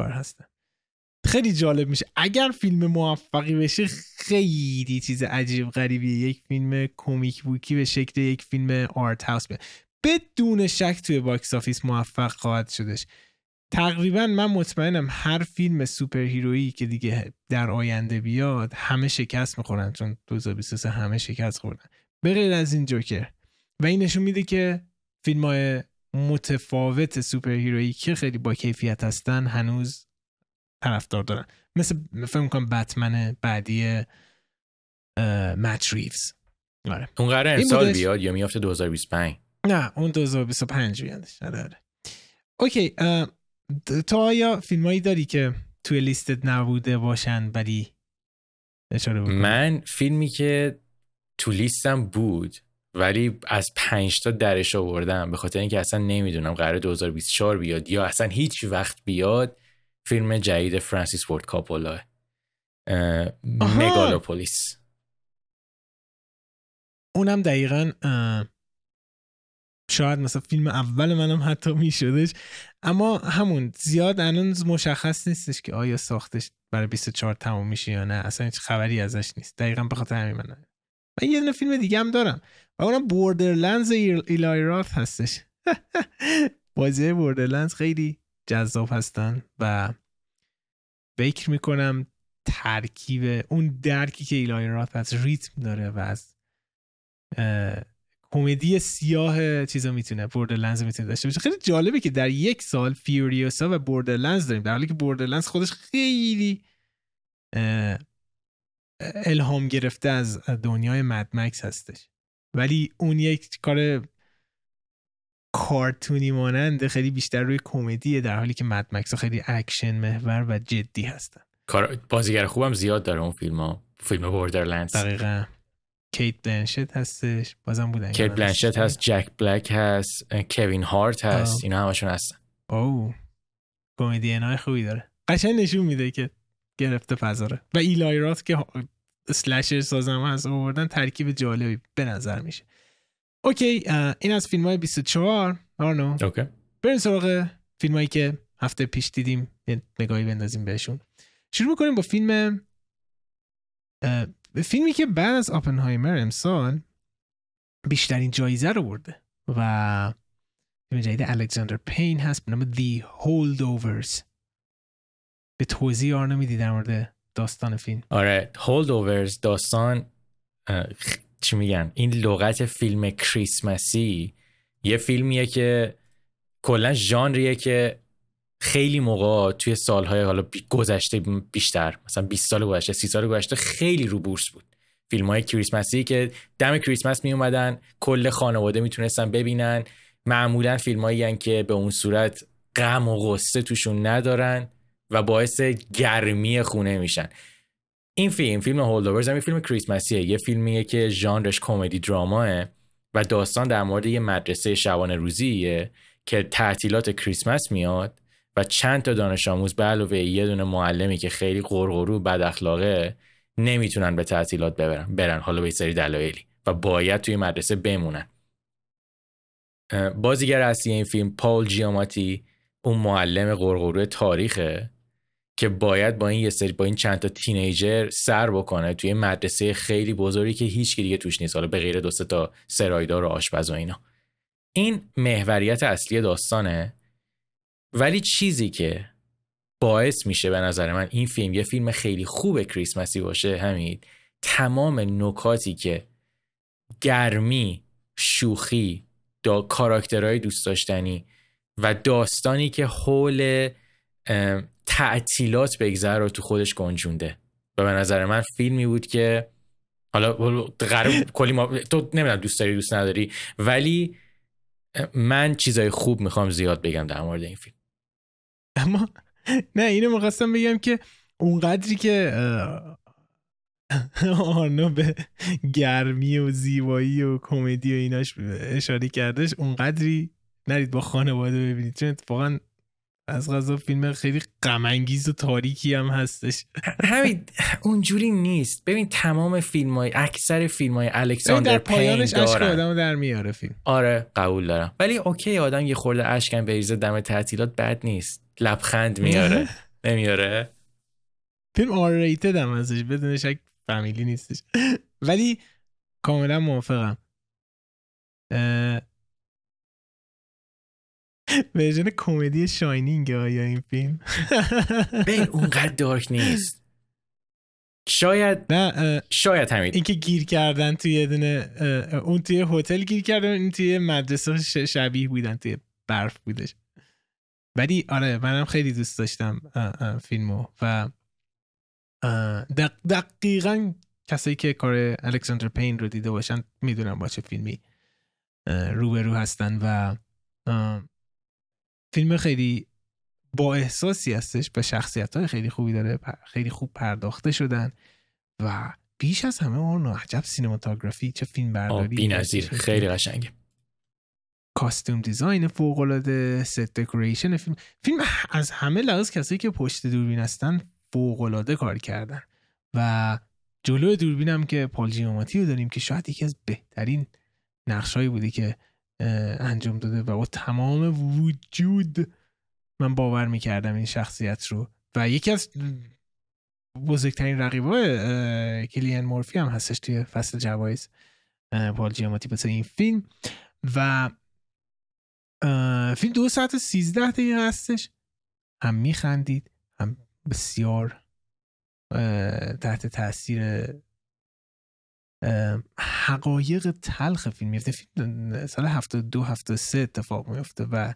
کار هستن. خیلی جالب میشه. اگر فیلم موفقی بشه خیلی چیز عجیب غریبیه. یک فیلم کمیک بوکی به شکل یک فیلم آرت هاوس بیاد بدون شک توی box office موفق خواهد شدش. تقریبا من مطمئنم هر فیلم superhero یی که دیگه در آینده بیاد همه شکست می‌خورن چون 2023 همه شکست خوردن. به غیر از این Joker. و این نشون میده که فیلم های متفاوت superhero یی که خیلی با کیفیت هستن هنوز طرفدار دارن. مثل فکر می‌کنم بتمن بعدی مت ریوز. آره. اون قراره امسال بیاد یا میافته 2025 نه اون 2025 بیادش. آره آره. okay تو آیا فیلمایی داری که توی لیستت نبوده باشن ولی من فیلمی که تو لیستم بود ولی از پنج تا درش آوردم. به خاطر اینکه اصلا نمی‌دونم قرار 2024 بیاد یا اصلا هیچ وقت بیاد فیلم جدید فرانسیس فورد کاپولا Megalopolis. اونم دقیقا شاید مثلا فیلم اول منم حتی میشدش. اما همون زیاد هنوز مشخص نیستش که آیا ساختش برای 24 تموم میشه یا نه. اصلا هیچ خبری ازش نیست. دقیقا به خاطر همین من من یه دونه فیلم دیگه هم دارم. و اونم بوردرلندز ایلای راث هستش. بازی Borderlands خیلی جذاب هستن و فکر می‌کنم ترکیب اون درکی که ایلای راث از ریتم داره و از کمدی سیاه چیزا می‌تونه Borderlands می‌تونه داشته باشه. خیلی جالبه که در یک سال Furiosa و Borderlands داریم. در حالی که Borderlands خودش خیلی الهام گرفته از دنیای Mad Max هستش. ولی اون یک کار کارتونی مانند خیلی بیشتر روی کمدیه در حالی که Mad Max خیلی اکشن محور و جدی هستن. بازیگر خوبم زیاد داره اون فیلم ها فیلم Borderlands دقیقا. کیت بلنشت هستش. بازم بودن کیت بلنشت هست جک بلک هست کوین هارت هست اینا همشون هستن. او کمدین های خوبی داره. قشنگ نشون میده که گرفته فضاره و ایلای راث که slasher سازم هست آوردن ترکیب جالبی به نظر میشه. okay این از فیلم های 24 آرنو okay. بریم سراغ فیلم هایی که هفته پیش دیدیم یه نگاهی بندازیم بهشون. شروع می‌کنیم با فیلم فیلمی که بعد از Oppenheimer امسال بیشترین جایزه رو برده و فیلم جدید الکساندر پین هست به نام The Holdovers. به توضیح آرنو میدی در مورد داستان فیلم. آره Holdovers داستان چی میگن؟ این لغت فیلم کریسمسی یه فیلمیه که کلا ژانریه که خیلی موقع توی سالهای حالا گذشته بیشتر مثلا 20 سال گذشته 30 سال گذشته خیلی رو بورس بود. فیلم های کریسمسی که دم کریسمس می اومدن کل خانواده می‌تونستن ببینن. معمولا فیلم هایی که به اون صورت غم و غصه توشون ندارن. و باعث گرمی خونه میشن. این فیلم فیلم هولدوورز هم فیلم کریسمسیه. یه فیلمیه که ژانرش کمدی دراماه و داستان در مورد یه مدرسه شبانه روزیه که تعطیلات کریسمس میاد و چند تا دانش آموز به علاوه یه دونه معلمی که خیلی قرقرو بد اخلاقه نمی‌تونن به تعطیلات ببرن برن. حالا به سری دلایلی و باید توی مدرسه بمونن. بازیگر اصلی این فیلم پاول جیاماتی اون معلم قرقرو تاریخه. که باید با این یه سری با این چند تا تینیجر سر بکنه توی مدرسه خیلی بزرگی که هیچ دیگه توش نیست. حالا به غیر دو تا سرایدار و آشپز و اینا. این محوریت اصلی داستانه. ولی چیزی که باعث میشه به نظر من این فیلم یه فیلم خیلی خوب کریسمسی باشه همین تمام نکاتی که گرمی شوخی دا کاراکترهای دوست داشتنی و داستانی که حول تعطیلات بگذر رو تو خودش گنجونده. و به نظر من فیلمی بود که حالا قرار کلی ما تو نمی‌دونم دوست داری دوست نداری ولی من چیزای خوب می‌خوام زیاد بگم در مورد این فیلم. اما نه اینو می‌خواستم بگم که اونقدری که آرنو به گرمی و زیبایی و کمدی و ایناش اشاره کردش اونقدری نرید با خانواده ببینید. چون اتفاقا از غذا فیلم خیلی غم و تاریکی هم هستش. همین اونجوری نیست. ببین تمام فیلم های اکثر فیلم های الکساندر در پایانش اشک آدم در میاره فیلم. آره قبول دارم. ولی اوکی آدم یه خورده اشکم بریزه دم تعطیلات بد نیست. لبخند میاره. نمیاره. فیلم آر ریتد هم ازش بدون شک فامیلی نیستش. ولی کاملا موافقم. ورژن کمدی شاینینگ یا این فیلم. ببین اونقدر دارک نیست. شاید نه شاید همین. اینکه گیر کردن توی یه دونه اون توی هتل گیر کردن این توی مدرسه شبیه بودن توی برف بودش. ولی آره منم خیلی دوست داشتم فیلمو و دقیقا کسایی که کار الکساندر پین رو دیده باشن می‌دونم با چه فیلمی روبرو هستن و فیلم خیلی با احساسی هستش و شخصیت های خیلی خوبی داره خیلی خوب پرداخته شدن و بیش از همه اون عجب سینماتوگرافی چه فیلم برداری بی نظیر خیلی قشنگه. کاستوم دیزاین فوق العاده ست دکوریشن فیلم فیلم از همه لحاظ کسایی که پشت دوربین هستن فوق العاده کار کردن و جلو دوربینم که پال جیوماتی رو داریم که شاید یکی از بهترین نقشهایی بودی که انجام داده و با تمام وجود من باور می‌کردم این شخصیت رو. و یکی از بزرگترین رقیبای کلین مورفی هم هستش توی فصل جوایز پال جیاماتی بسه این فیلم. و فیلم دو ساعت و سیزده دقیقه هستش. هم میخندید هم بسیار تحت تاثیر حقایق تلخ فیلم میفته فیلم سال 72 73 اتفاق میفته و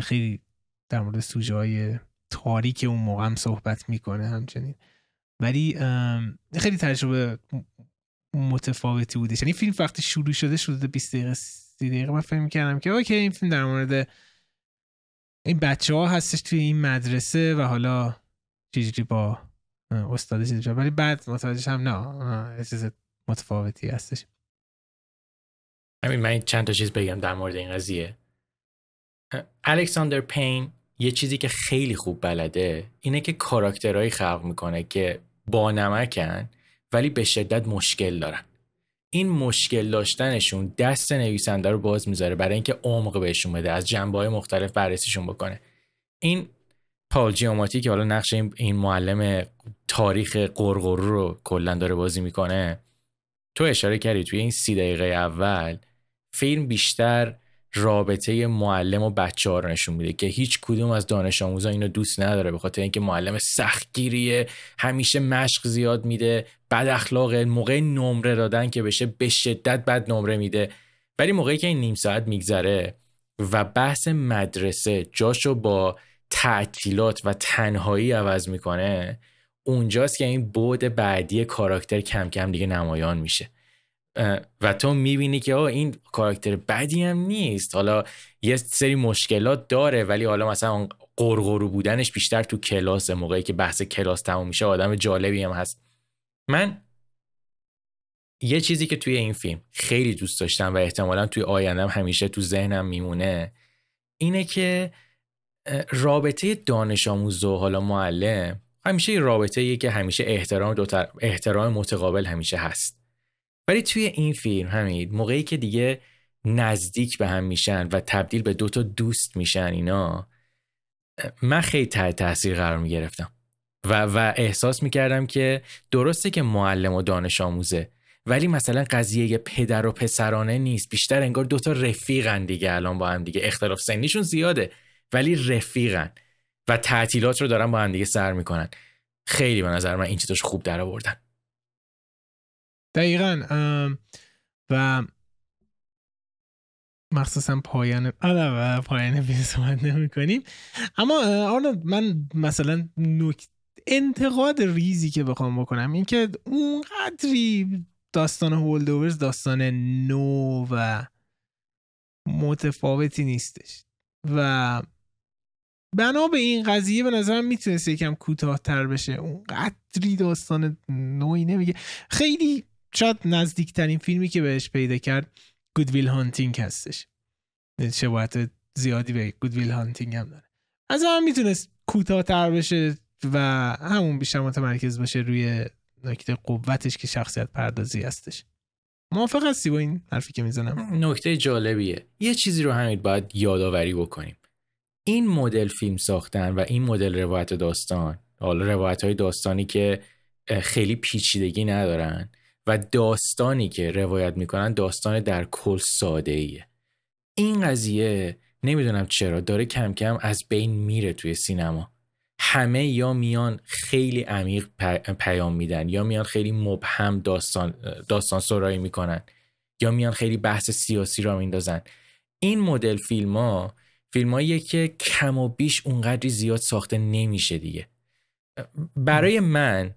خیلی در مورد سوژه های تاریک اون موقع هم صحبت می‌کنه همچنین. ولی خیلی تجربه متفاوتی بودش. یعنی فیلم وقتی شروع شده شده 20 دقیقه 30 دقیقه من فکر کردم که اوکی این فیلم در مورد این بچه ها هستش توی این مدرسه و حالا چیزی با استاد چیزی ولی بعد متوجه هم نه. چیز متفاوتی هستش. همین من چند تا چیز بگم در مورد این قضیه. الکساندر پین یه چیزی که خیلی خوب بلده اینه که کاراکترهایی خلق می‌کنه که با نمکن ولی به شدت مشکل دارن. این مشکل داشتنشون دست نویسنده رو باز می‌ذاره برای اینکه عمق بهشون بده از جنبه های مختلف بررسیشون بکنه. این پال جیوماتی که حالا نقش این معلم تاریخ قرقرو رو کلا داره بازی می‌کنه تو اشاره کردی توی این سی دقیقه اول فیلم بیشتر رابطه معلم و بچه ها رو نشون میده که هیچ کدوم از دانش آموزا اینو دوست نداره به خاطر اینکه معلم سختگیریه همیشه مشق زیاد میده بد اخلاق موقع نمره دادن که بشه به شدت بد نمره میده. ولی موقعی که این نیم ساعت میگذره و بحث مدرسه جاشو با تعطیلات و تنهایی عوض می‌کنه اونجاست که این بود بعدی کاراکتر کم کم دیگه نمایان میشه. و تو می‌بینی که این کاراکتر بدی هم نیست. حالا یه سری مشکلات داره ولی حالا مثلا قرقرو بودنش بیشتر تو کلاس موقعی که بحث کلاس تموم میشه آدم جالبی هم هست. من یه چیزی که توی این فیلم خیلی دوست داشتم و احتمالا توی آیندم همیشه تو ذهنم میمونه اینه که رابطه دانش آموز و حالا معلم همیشه یه رابطه یه که همیشه احترام دو احترام متقابل همیشه هست. ولی توی این فیلم همین موقعی که دیگه نزدیک به هم میشن و تبدیل به دوتا دوست میشن اینا من خیلی تحت تاثیر قرار می‌گرفتم. و, و احساس می‌کردم که درسته که معلم و دانش آموزه ولی مثلا قضیه پدر و پسرانه نیست. بیشتر انگار دوتا رفیقن دیگه الان با هم دیگه. اختلاف سنیشون زیاده. ولی رفیقن و تعطیلات رو دارن با هم دیگه سر می‌کنن. خیلی به نظر من این چیزاش خوب در آوردن. دقیقا و مخصوصا پایان و پایان صحبت نمی کنیم اما آرنا من مثلا نکت انتقاد ریزی که بخوام بکنم این که اونقدری داستان هولدوورز داستان نو و متفاوتی نیستش. و بنا به این قضیه به نظرم می‌تونست یکم کوتاهتر بشه. اون قدری داستان نوعی نمیگه. خیلی شاید نزدیکترین فیلمی که بهش پیدا کرد گودویل هانتینگ هستش. شباهت زیادی به گودویل هانتینگ هم داره. از هم می‌تونست کوتاهتر بشه و همون بیشتر متمرکز باشه روی نکته قوتش که شخصیت پردازی هستش. موافق هستی با این حرفی که می‌زنم؟ نکته جالبیه. یه چیزی رو همین باید یادآوری بکنیم. این مدل فیلم ساختن و این مدل روایت داستان حالا روایت های داستانی که خیلی پیچیدگی ندارن و داستانی که روایت می‌کنن داستان در کل ساده ایه این قضیه نمی‌دونم چرا داره کم کم از بین میره توی سینما. همه یا میان خیلی عمیق پیام میدن یا میان خیلی مبهم داستان داستان سرایی می‌کنن یا میان خیلی بحث سیاسی را میندازن. این مدل فیلم ها فیلم که کم و بیش اونقدری زیاد ساخته نمیشه دیگه. برای من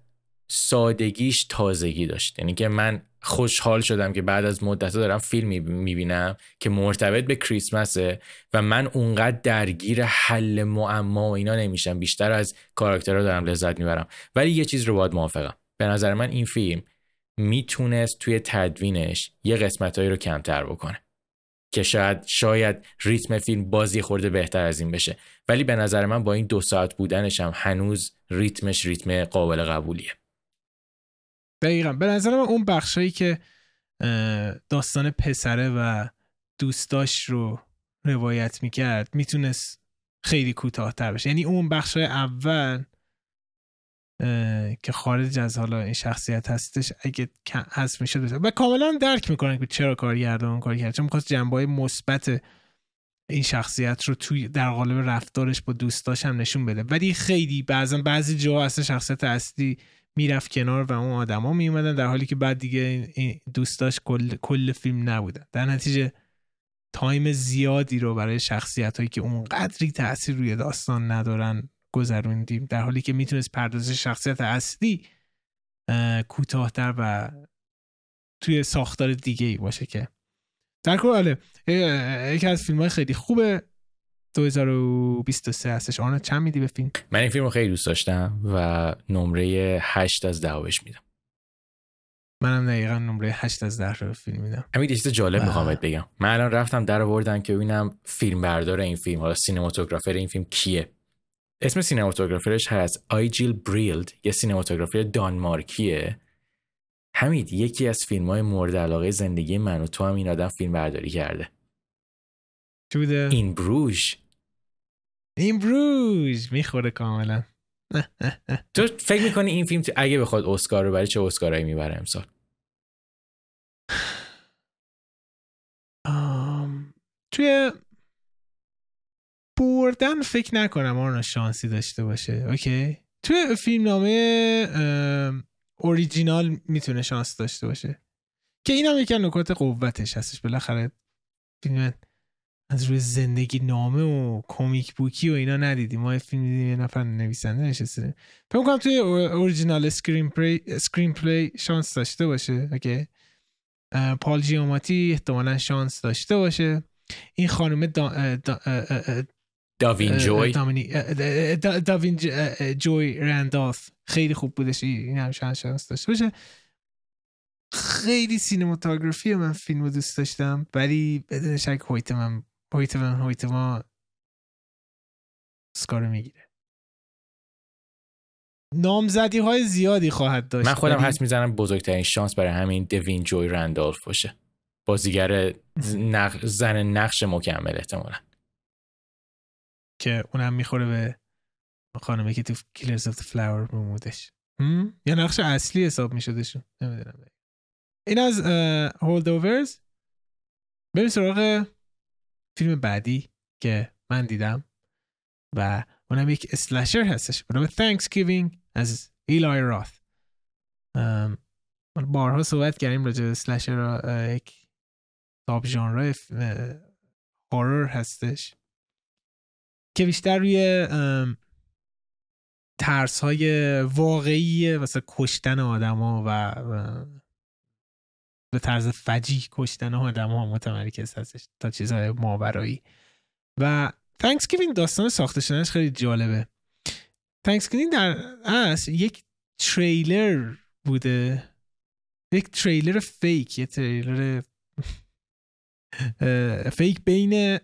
سادگیش تازگی داشت. یعنی که من خوشحال شدم که بعد از مدت دارم فیلم می‌بینم که مرتبط به کریسمسه و من اونقدر درگیر حل معما و اینا نمیشم. بیشتر از کاراکترها دارم لذت می‌برم. ولی یه چیز رو باید موافقم. به نظر من این فیلم می‌تونست توی تدوینش یه قسمتهایی رو کمتر بکنه. که شاید شاید ریتم فیلم بازی خورده بهتر از این بشه. ولی به نظر من با این دو ساعت بودنش هم هنوز ریتمش ریتم قابل قبولیه. دقیقا. به نظر من اون بخشایی که داستان پسره و دوستاش رو روایت می‌کرد می‌تونست خیلی کوتاهتر بشه. یعنی اون بخش اول که خارج از حالا این شخصیت هستش اگه حذف می‌شد و کاملا درک می‌کنن که چرا کارگردان اون کار کرد چون می‌خواست جنبه مثبت این شخصیت رو توی در قالب رفتارش با دوستاش هم نشون بده. ولی خیلی بعضا بعضی جاها اصلا شخصیت اصلی می‌رفت کنار و اون آدما میومدن در حالی که بعد دیگه این دوستاش کل, کل فیلم نبودن. در نتیجه تایم زیادی رو برای شخصیت هایی که اونقدری تاثیر روی داستان ندارن گذروندیم در حالی که می‌تونست پردازش شخصیت اصلی کوتاهتر و توی ساختار دیگه ای باشه که. در کل یکی از فیلم های خیلی خوبه. 2023 هستش. آن چند میدی به فیلم؟ من این فیلم رو خیلی دوست داشتم و نمره 8 از 10 بهش میدم. منم دقیقا نمره 8 از 10 رو فیلم میدم. همین چیز جالب می‌خوام بگم. من الان رفتم در آوردن که ببینم فیلم بردار این فیلم حالا سینماتوگرافر این فیلم کیه. اسم سینماتوگرافرش هست آیجیل بریلد یه سینماتوگرافر دانمارکیه. همین یکی از فیلم های مورد علاقه زندگی من و تو هم این آدم فیلم برداری کرده. این بروژ این بروژ می‌خوره کاملا. تو فکر می‌کنی این فیلم اگه بخواد اسکار رو بره چه اسکارایی می‌بره امسال؟ توی بردن فکر نکنم آن شانسی داشته باشه اوکی؟ توی فیلم نامه اوریجینال می‌تونه شانس داشته باشه. که این هم یکی نکات قوتش هستش. بالاخره فیلم از روی زندگی نامه و comic book ی و اینا ندیدیم. ما فیلم دیدیم یه نفر نویسنده نشسته. فکر کنم توی original screenplay screenplay شانس داشته باشه okay؟ پال جیوماتی احتمالا شانس داشته باشه. این خانم داوین جوی. داوین جوی رندالف خیلی خوب بودش این هم شانس داشته باشه خیلی سینماتوگرافی من فیلم رو دوست داشتم ولی بدون شک هویت من هویت من هویت ما اسکار می‌گیره. نامزدی های زیادی خواهد داشت من خودم حس می‌زنم بزرگترین شانس برای همین دوین جوی رندالف باشه. بازیگر زن نقش مکمل احتمالا. که اونم می‌خوره به خانمه که تو Killers of Flower بمودش یا نقش اصلی حساب میشدشون. نمی‌دونم. این از Holdovers بریم سراغ فیلم بعدی که من دیدم و اونم یک slasher هستش. به نام Thanksgiving از ایلای راث بارها صحبت کردیم راجع به slasher یک ساب ژانر horror هستش. که بیشتر روی ترس های واقعی مثل کشتن آدما و به طرز فجیع کشتن آدم ها متمرکز هستش تا چیزهای ماورایی. و Thanksgiving داستان ساخته شدنش خیلی جالبه. Thanksgiving در اصل یک تریلر بوده. یک trailer fake یه trailer fake بین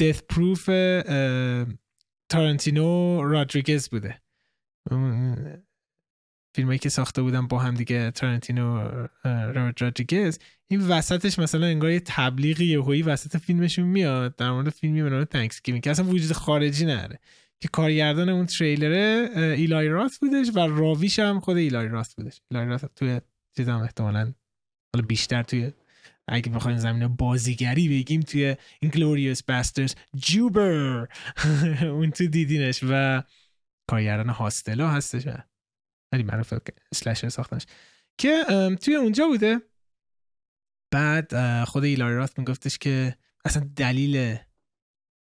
Death Proof تارانتینو رادریگز بوده. فیلمایی که ساخته بودن با هم دیگه تارنتینو رادریگز این وسطش مثلا انگار یه تبلیغی یهویی وسط فیلمشون میاد. در مورد فیلمی به نام Thanks که اصلا وجود خارجی نداره. که کارگردان اون تریلره ایلای راث بودش و راویش هم خود ایلای راث بودش. ایلای راث توی چیزام احتمالا حالا بیشتر توی اگه بخوایم زمینه بازیگری بگیم توی Inglourious Basterds جوبر اون تو دیدینش و کارگردان Hostel ا هستش ولی معروف slasher ساختنش. که توی اونجا بوده. بعد خود ایلای راث میگفتش که اصلا دلیل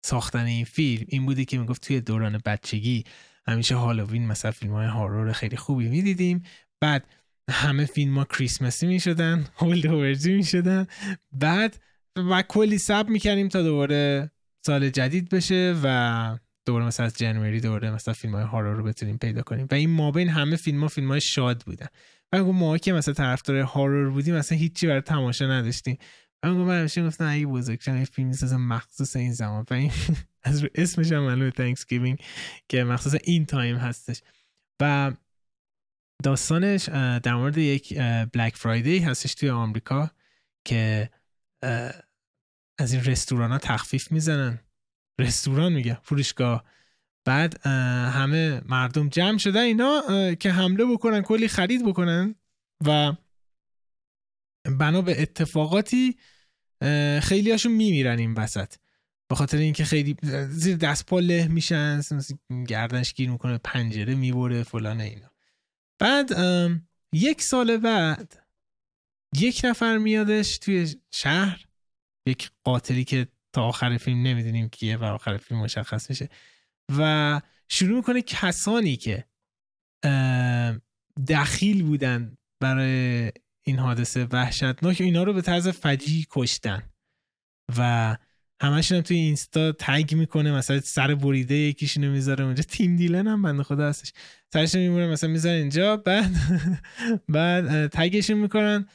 ساختن این فیلم این بوده که می‌گفت توی دوران بچگی همیشه هالووین مثلا فیلم های هارور خیلی خوبی می‌دیدیم. بعد همه فیلم ها کریسمسی می‌شدن هولد می می‌شدن. بعد و کلی سب می‌کردیم تا دوباره سال جدید بشه و دوباره مثلا از جنوری دوباره مثلا فیلم های هارور رو بتونیم پیدا کنیم. و این مابین همه فیلم ها فیلم های شاد بودن. و ما که مثلا طرفدار هارور بودیم مثلا هیچی برای تماشا نداشتیم. من من همیشه گفتم اگه بزرگترین فیلم می‌سازم مخصوص این زمان. و این از اسمش هم معلومه Thanksgiving که مخصوص این time هستش. و داستانش در مورد یک Black Friday هستش توی آمریکا که از این رستوران ها تخفیف می‌زنن. رستوران میگه فروشگاه. بعد همه مردم جمع شدن اینا که حمله بکنن کلی خرید بکنن و بنا به اتفاقاتی خیلی هاشون میمیرن این وسط. به خاطر اینکه خیلی زیر دست پا له میشن گردنش گیر می‌کنه پنجره می‌بره فلان اینا. بعد یک سال بعد یک نفر میادش توی شهر. یک قاتلی که تا آخر فیلم نمی‌دونیم کیه و آخر فیلم مشخص میشه. و شروع می‌کنه کسانی که دخیل بودن برای این حادثه وحشتناک اینا رو به طرز فجی کشتن. و همشون هم توی اینستا تگ می‌کنه مثلا سر بریده یکیشونو می‌ذاره اونجا. تیم دیلن هم بنده خدا هستش. سرش میمونه مثلا می‌ذاره اینجا بعد بعد تگشون می‌کنن.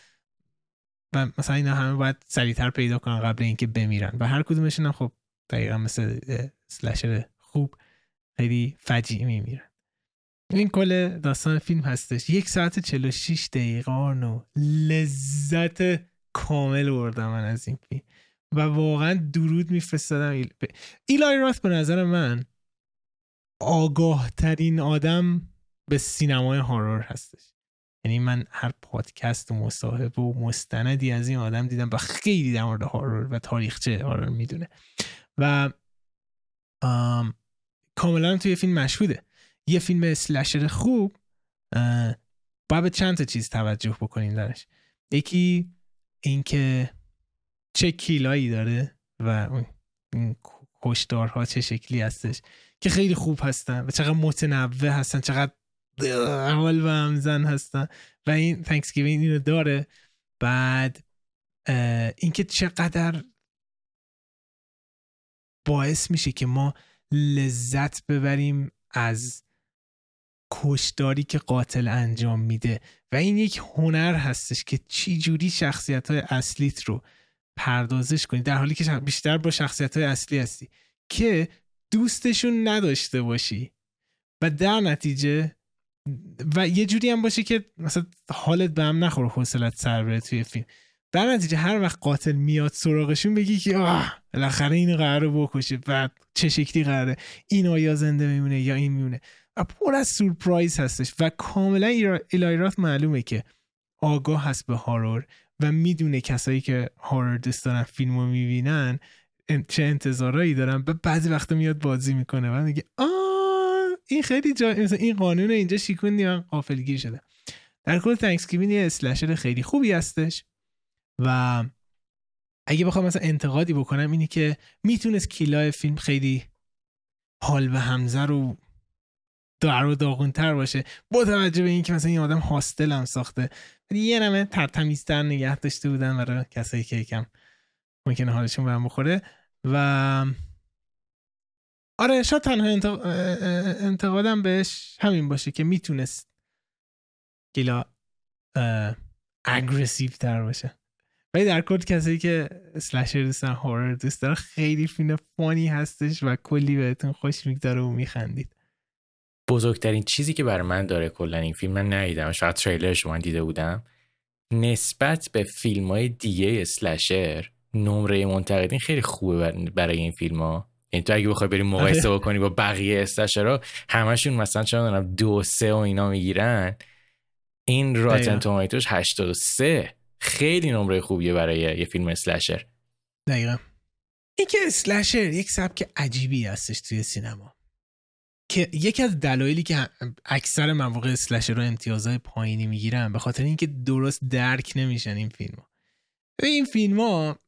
و مثلا اینا همه باید سریعتر پیدا کنن قبل اینکه بمیرن. و هر کدومشون هم خب دقیقا مثل سلشر خوب خیلی فجیع میمیرن. این کل داستان فیلم هستش. یک ساعت 46 دقیقه آنو لذت کامل بردم من از این فیلم. و واقعا درود میفرستادم. ایل... ایلای راست به نظر من آگاه ترین آدم به سینمای هارور هستش. یعنی من هر پادکست و مصاحبه و مستندی از این آدم دیدم و خیلی در مورد هارور و تاریخچه هارور می‌دونه. و کاملا توی فیلم مشهوده. یه فیلم سلشر خوب باید به چند تا چیز توجه بکنین درش. یکی اینکه چه کیلایی داره و این کشدارها چه شکلی هستش که خیلی خوب هستن و چقدر متنوع هستن چقدر اول و همزن هستن و این تنکسگیوین اینو داره. بعد اینکه چقدر باعث میشه که ما لذت ببریم از کشداری که قاتل انجام میده. و این یک هنر هستش که چی جوری شخصیت های اصلیت رو پردازش کنی در حالی که بیشتر با شخصیت های اصلی هستی که دوستشون نداشته باشی. و در نتیجه و یه جوری هم باشه که مثلا حالت به هم نخوره حوصلت سر بره توی فیلم. در نتیجه هر وقت قاتل میاد سراغشون بگی که آه بالاخره اینو قراره بکشه بعد چه شکلی قراره این آیا زنده میمونه یا این میمونه. و پر از سورپرایز هستش. و کاملا ایلایرات معلومه که آگاه هست به هارور. و می‌دونه کسایی که هارر دوست دارن فیلم رو می‌بینن چه انتظارایی دارن. به بعضی وقتا میاد بازی می‌کنه و میگه آه این خیلی جا مثلا این قانون اینجا شیکوندی من قافلگیر شده. در کل تنکسگیوین یه اسلشر خیلی خوبی هستش و اگه بخوام مثلا انتقادی بکنم اینی که می‌تونست کیلای فیلم خیلی حال به همزه رو در و داغونتر باشه. با توجه به اینکه مثلا این آدم هاستل هم ساخته. یه نمه ترتمیزتر نگه داشته بودن برای کسایی که یکم ممکنه حالشون برم بخوره. و آره شاید تنها انتقادم بهش همین باشه که می‌تونست گیلا اگریسیو تر باشه. ولی در کل کسایی که سلشر دوستن هورر دوست داره خیلی فیلم فانی هستش و کلی بهتون خوش می‌گذاره و میخندید. بزرگترین چیزی که برای من داره کلا این فیلم من ندیدم. شاید تریلرش من دیده بودم. نسبت به فیلم های دیگه اسلشر نمره منتقدین خیلی خوبه برای این فیلم ها یعنی تو اگه بخوای بریم مقایسه آره. بکنی با بقیه ها همشون مثلا چرا دو سه و اینا می‌گیرن. این راتن تومایتوش 83 خیلی نمره خوبیه برای یه فیلم اسلشر دقیقا. این که اسلشر یک سبک عجیبی هستش توی سینما. که یکی از دلایلی که اکثر مواقع اسلشر رو امتیازهای پایینی می‌گیرن به خاطر اینکه درست درک نمیشن این فیلم ها. این فیلم ها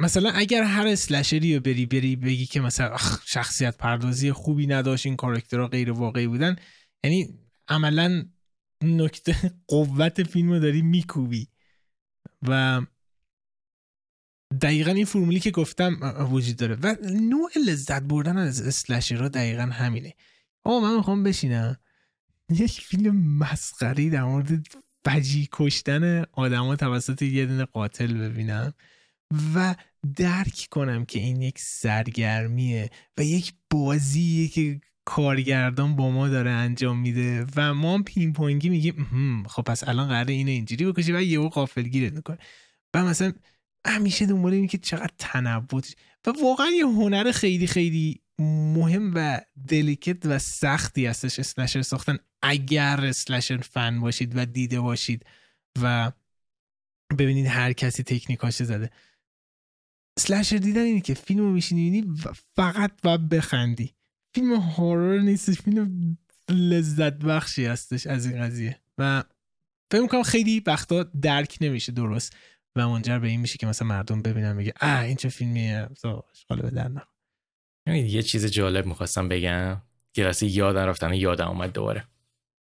مثلا اگر هر اسلشری رو بری بری بگی که مثلا شخصیت پردازی خوبی نداشت این کاراکترها غیر واقعی بودن یعنی عملا نکته قوت فیلم رو داری میکوبی و دقیقا این فرمولی که گفتم وجود داره. و نوع لذت بردن از اسلشر رو دقیقا همینه. آقا من می‌خوام بشینم. یک فیلم مسخری در مورد فجی کشتن آدما توسط یه دونه قاتل ببینم و درک کنم که این یک سرگرمیه و یک بازیه که کارگردان با ما داره انجام میده و ما هم پونگی میگیم خب پس الان قراره اینو اینجوری بکشی و یهو قافلگیرت می‌کنه. و مثلا همیشه دنبال اینه که چقدر تنوع و واقعا یه هنر خیلی خیلی مهم و دلیکت و سختی هستش اسلشر ساختن. اگر اسلشر فن باشید و دیده باشید و ببینید هر کسی تکنیکاش زده. سلشر دیدن اینه که فیلم رو میشینی فقط و بخندی. فیلم هورر نیستش فیلم لذت بخشی هستش از این قضیه. و فکر می‌کنم خیلی وقتا درک نمیشه درست. و منجر به این میشه که مثلا مردم ببینن میگه اه این چه فیلمیه. اشغال بدن یه چیز جالب می‌خواستم بگم. که راستی یادم رفتن یادم اومد دوباره.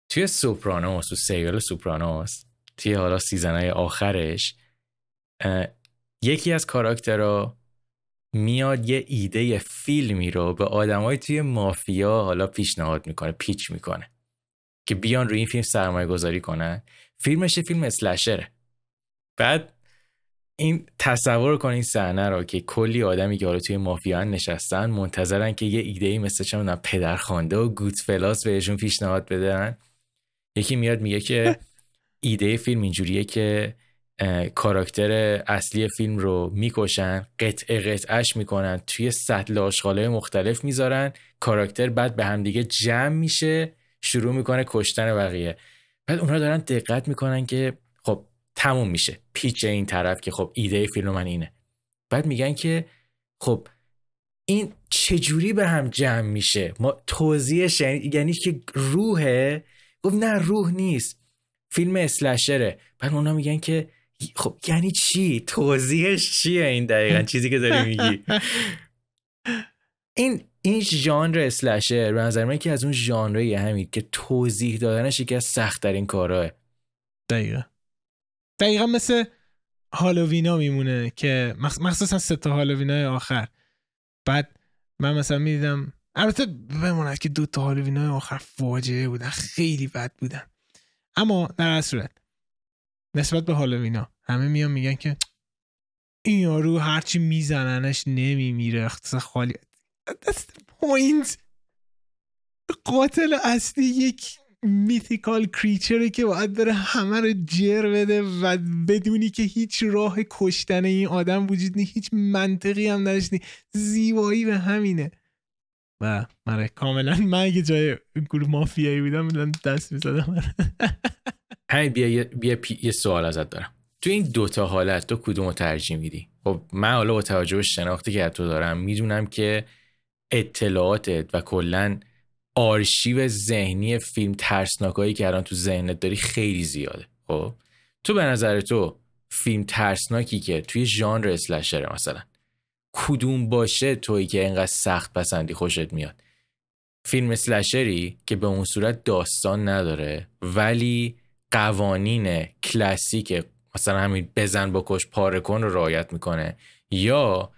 توی سوپرانوس و سریال سوپرانوس توی حالا season های آخرش یکی از کاراکترها میاد یه ایده فیلمی رو به آدمای توی مافیا حالا پیشنهاد می‌کنه pitch می‌کنه که بیان روی این فیلم سرمایه گذاری کنن. فیلمش فیلم slasher ه. بعد این تصور کن این صحنه رو که کلی آدمی که حالا توی مافیا نشستن منتظرن که یه ایده ای مثل چه پدرخوانده و گودفلاس بهشون پیشنهاد بدن. یکی میاد میگه که ایده فیلم اینجوریه که کاراکتر اصلی فیلم رو می‌کشن قطعه قطعش می‌کنن توی سطل آشغاله مختلف می‌ذارن کاراکتر بعد به همدیگه جمع میشه شروع می‌کنه کشتن بقیه. بعد اونها دارن دقت می‌کنن که تموم میشه. پیچ این طرف که خب ایده فیلم من اینه. بعد میگن که خب این چجوری به هم جمع میشه؟ ما توضیحش یعنی, یعنی که روحه. گفت نه روح نیست. فیلم اسلشره. بعد اونا میگن که خب یعنی چی؟ توضیحش چیه این دقیقا؟ چیزی که داری میگی. این این ژانر اسلشر به نظر من که از اون ژانره همین که توضیح دادنش یکی از سخت ترین کاراه دقیقا. دقیقا مثل هالووینا میمونه که مخصوصا سه تا هالووینای آخر. بعد من مثلا می‌دیدم البته بماند که دو تا هالووینای آخر فاجعه بودن خیلی بد بودن. اما در صورت نسبت به هالووینا همه میان میگن که این یارو هرچی میزننش نمیمیره اختصاص خالی. پوینت قاتل اصلی یک میتیکال کریچره که باید بره همه رو جر بده و بدونی که هیچ راه کشتن این آدم وجود نیست هیچ منطقی هم نیست. زیبایی به همینه. و مره کاملا من اگه جای گروه مافیایی بودم دست می‌زدم. همین بیا, بیا یه سوال ازت دارم. تو این دوتا حالت تو کدوم رو ترجیح میدی؟ خب من حالا با توجه به شناختی که تو دارم می‌دونم که اطلاعاتت و کلا آرشیو ذهنی فیلم ترسناکایی که الان تو ذهنت داری خیلی زیاده خب؟ تو به نظر تو فیلم ترسناکی که توی ژانر اسلشره مثلا کدوم باشه تویی که اینقدر سخت پسندی خوشت میاد؟ فیلم اسلشری که به اون صورت داستان نداره ولی قوانین کلاسیک مثلا همین بزن بکش پاره کن رو رعایت می‌کنه یا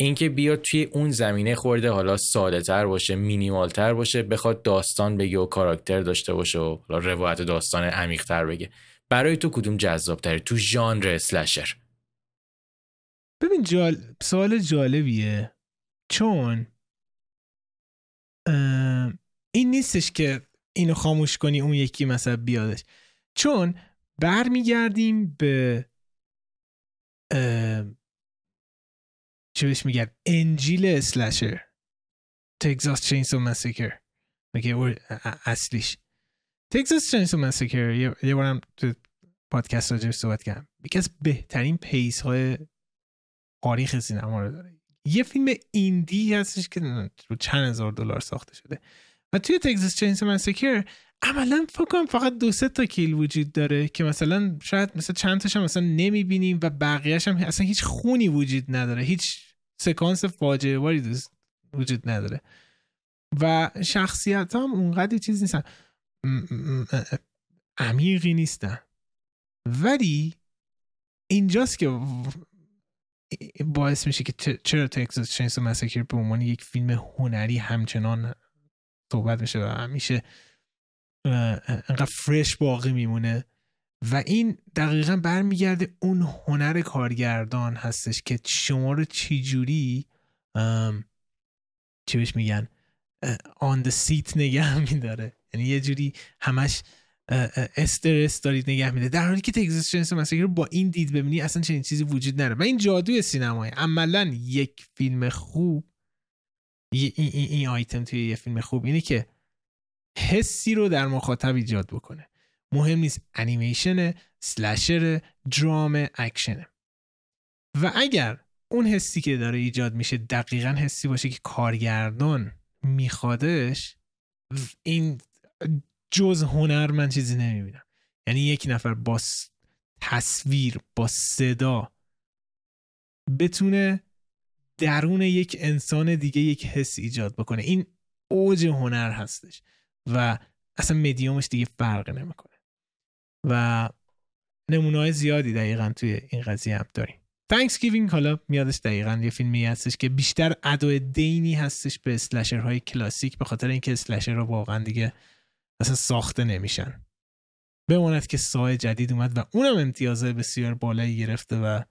اینکه بیاد توی اون زمینه خورده حالا ساده تر باشه مینیمال تر باشه بخواد داستان بگه و کاراکتر داشته باشه و روایت داستان عمیق تر بگه. برای تو کدوم جذاب تره تو ژانر اسلشر ببین جال... سوال جالبیه. چون این نیستش که اینو خاموش کنی اون یکی مثلا بیادش. چون برمیگردیم به چه بهش میگن؟ انجیل اسلشر تگزاس چینسو مسیکر میگه اصلیش. تگزاس چینسو مسیکر یه بارم تو پادکست راجع صحبت کردم. یکی از بهترین piece های تاریخ سینما رو داره. یه فیلم indie هستش که رو چند هزار دلار ساخته شده. و توی Texas Chainsaw Massacre عملا فکر کنم فقط دو سه تا kill وجود داره که مثلا شاید مثلا چند تاش هم مثلا نمی‌بینیم و بقیهش هم اصلا هیچ خونی وجود نداره. هیچ سکانس فاجعه باری وجود نداره. و شخصیت هم اونقدر چیز نیستن. عمیقی نیستن. ولی اینجاست که باعث میشه که چرا تکساس چینس مسکر به عنوان یک فیلم هنری همچنان صحبت میشه و همیشه انقدر فرش باقی میمونه. و این دقیقا برمیگرده اون هنر کارگردان هستش که شما رو چجوری چی بهش میگن آن the سیت نگه میداره. یعنی یه جوری همش استرس دارید نگه میده در حالی که تگزاس چینس رو با این دید ببینی اصلا چنین چیزی وجود نداره. و این جادوی سینمای عملا یک فیلم خوب این, این, این آیتم توی یه فیلم خوب اینه که حسی رو در مخاطب ایجاد بکنه. مهم نیست انیمیشن سلشر درام اکشنه و اگر اون حسی که داره ایجاد میشه دقیقا حسی باشه که کارگردان میخوادش این جز هنر من چیزی نمی‌بینم. یعنی یک نفر با تصویر با صدا بتونه درون یک انسان دیگه یک حس ایجاد بکنه. این اوج هنر هستش. و اصلا مدیومش دیگه فرق نمی‌کنه. و نمونه زیادی دقیقا توی این قضیه هم داریم. Thanksgiving حالا میادش دقیقا یه فیلمی هستش که بیشتر ادو دینی هستش به های کلاسیک به خاطر اینکه اسلشر رو واقعا دیگه اصلا ساخته نمیشن. بماند که سای جدید اومد و اونم امتیاز بسیار بالایی گرفته و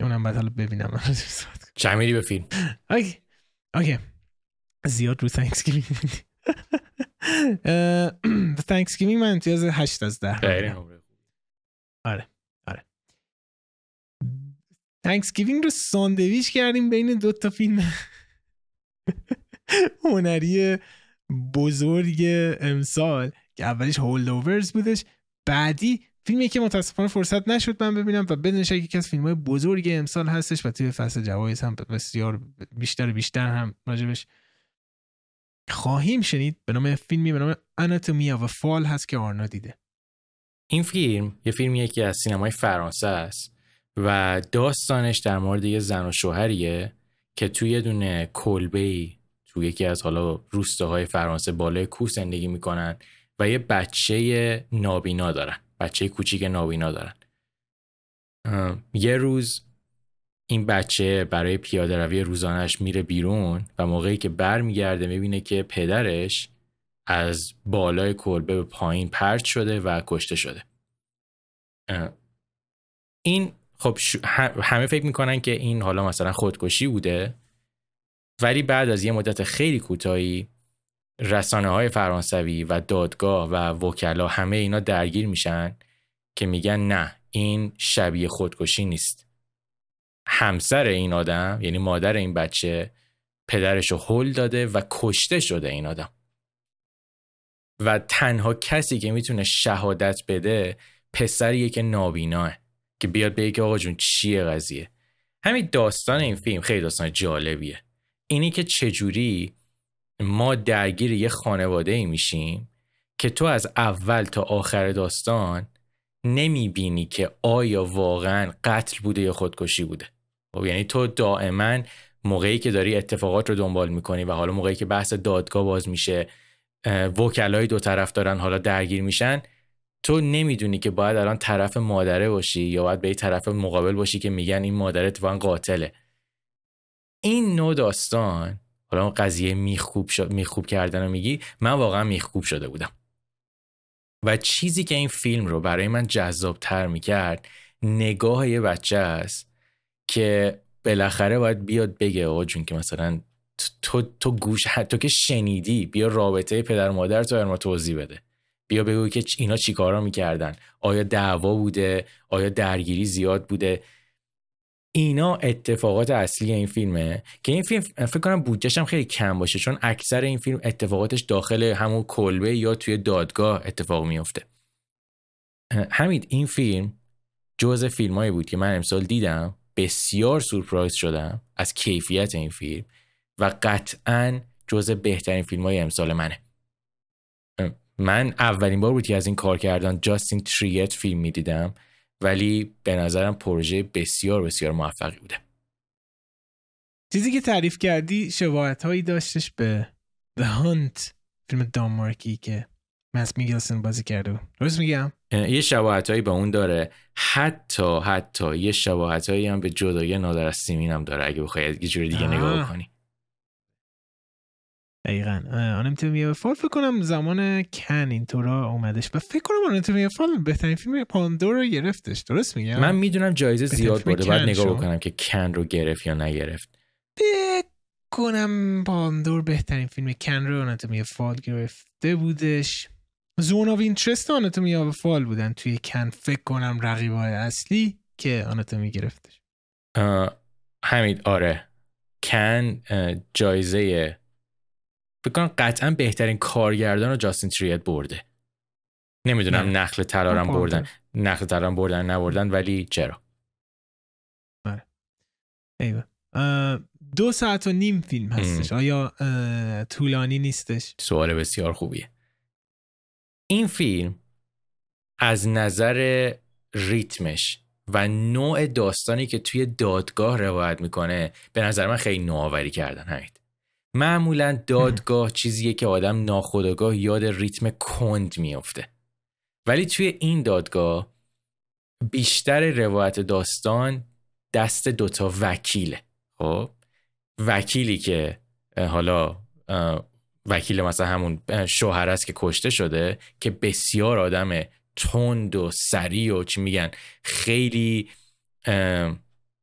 اونم بعد حالا ببینم. چه میری به فیلم؟ اوکی. اوکی. زیاد رو بودی Thanksgiving من امتیاز 8 از 10 آره. آره Thanksgiving رو ساندویچ کردیم بین دو تا فیلم. هنری بزرگ امسال که اولیش Holdovers بودش. بعدی فیلمی که متاسفانه فرصت نشد من ببینم و بدون شک یکی از فیلم های بزرگ امسال هستش و توی فصل جوایز هم بسیار بیشتر بیشتر هم راجبش خواهیم شنید به نام فیلمی به نام اناتومیا و فال هست که آرنا دیده. این فیلم یه فیلمیه که از سینمای فرانسه است و داستانش در مورد یه زن و شوهریه که توی یه دونه کلبه تو یکی از حالا روستاهای فرانسه بالای کوه زندگی می‌کنن و یه بچه نابینا دارن. بچه کوچیک نابینا دارن. یه روز این بچه برای پیاده روی روزانش میره بیرون و موقعی که بر میگرده می‌بینه که پدرش از بالای کلبه به پایین پرت شده و کشته شده. این خب همه فکر می‌کنن که این حالا مثلا خودکشی بوده ولی بعد از یه مدت خیلی کوتاهی رسانه های فرانسوی و دادگاه و وکلا همه اینا درگیر میشن که میگن نه این شبیه خودکشی نیست. همسر این آدم یعنی مادر این بچه پدرش رو هل داده و کشته شده این آدم. و تنها کسی که می‌تونه شهادت بده پسریه که نابیناه که بیاد بگه آقا جون چیه قضیه؟ همین داستان این فیلم خیلی داستان جالبیه. اینی که چجوری ما درگیر یه خانواده ای میشیم که تو از اول تا آخر داستان نمی‌بینی که آیا واقعا قتل بوده یا خودکشی بوده. خب یعنی تو دائما موقعی که داری اتفاقات رو دنبال می‌کنی و حالا موقعی که بحث دادگاه باز میشه وکلای دو طرف دارن حالا درگیر میشن تو نمی‌دونی که باید الان طرف مادره باشی یا باید به طرف مقابل باشی که میگن این مادر اتفاقا قاتله. این نوع داستان حالا قضیه میخوب شد میخوب کردن رو میگی من واقعا میخوب شده بودم. و چیزی که این فیلم رو برای من جذاب تر می‌کرد نگاه یه بچه است. که بالاخره باید بیاد بگه آقا جون که مثلا تو تو گوش تو که شنیدی بیا رابطه پدر مادر تو ما توضیح بده. بیا بگو که اینا چیکارا می‌کردن. آیا دعوا بوده؟ آیا درگیری زیاد بوده؟ اینا اتفاقات اصلی این فیلمه که این فیلم فکر کنم بودجهش هم خیلی کم باشه چون اکثر این فیلم اتفاقاتش داخل همون کلبه یا توی دادگاه اتفاق میفته همین این فیلم جزء فیلمایی بود که من امسال دیدم. بسیار سورپرایز شدم از کیفیت این فیلم و قطعا جزء بهترین فیلم های امسال منه. من اولین بار بود که از این کار کردن جاستین تریت فیلم می‌دیدم ولی به نظرم پروژه بسیار بسیار موفقی بوده. چیزی که تعریف کردی شباهت هایی داشتش به The Hunt فیلم دانمارکی که مس میگلسن بازی کرده درست میگم؟ یه شباهت هایی به اون داره. حتی حتی یه شباهت هایی هم به جدای نادر از سیمین هم داره اگه بخوای یه جور دیگه نگاه کنی. دقیقا. آنتومی فال فکر کنم زمان کن اینطورا اومدش. و فکر کنم آنتومی فال بهترین فیلم پاندور رو گرفتش. درست میگم؟ من می‌دونم جایزه زیاد برده باید نگاه بکنم که کن رو گرفت یا نگرفت. فکر کنم Palme d'Or بهترین فیلم کن رو Anatomy of a Fall گرفته بودش. Zone of Interest Anatomy of a Fall بودن. توی کن فکر کنم رقیبای اصلی که Anatomy گرفتش. همین آره. کن جایزه فکر کنم قطعا بهترین کارگردان رو جاستین تریت برده. نمی‌دونم نخل طلارم بردن نخل طلارم بردن نبردن ولی چرا؟ بله ایوه. دو ساعت و نیم فیلم هستش. آیا طولانی نیستش؟ سوال بسیار خوبیه. این فیلم از نظر ریتمش و نوع داستانی که توی دادگاه روایت می‌کنه به نظر من خیلی نوآوری کردن همین معمولا دادگاه چیزیه که آدم ناخودآگاه یاد ریتم کند میافته. ولی توی این دادگاه بیشتر روایت داستان دست دوتا وکیله. خب؟ وکیلی که حالا وکیل مثلا همون شوهر است که کشته شده که بسیار آدم تند و سریع و چی میگن خیلی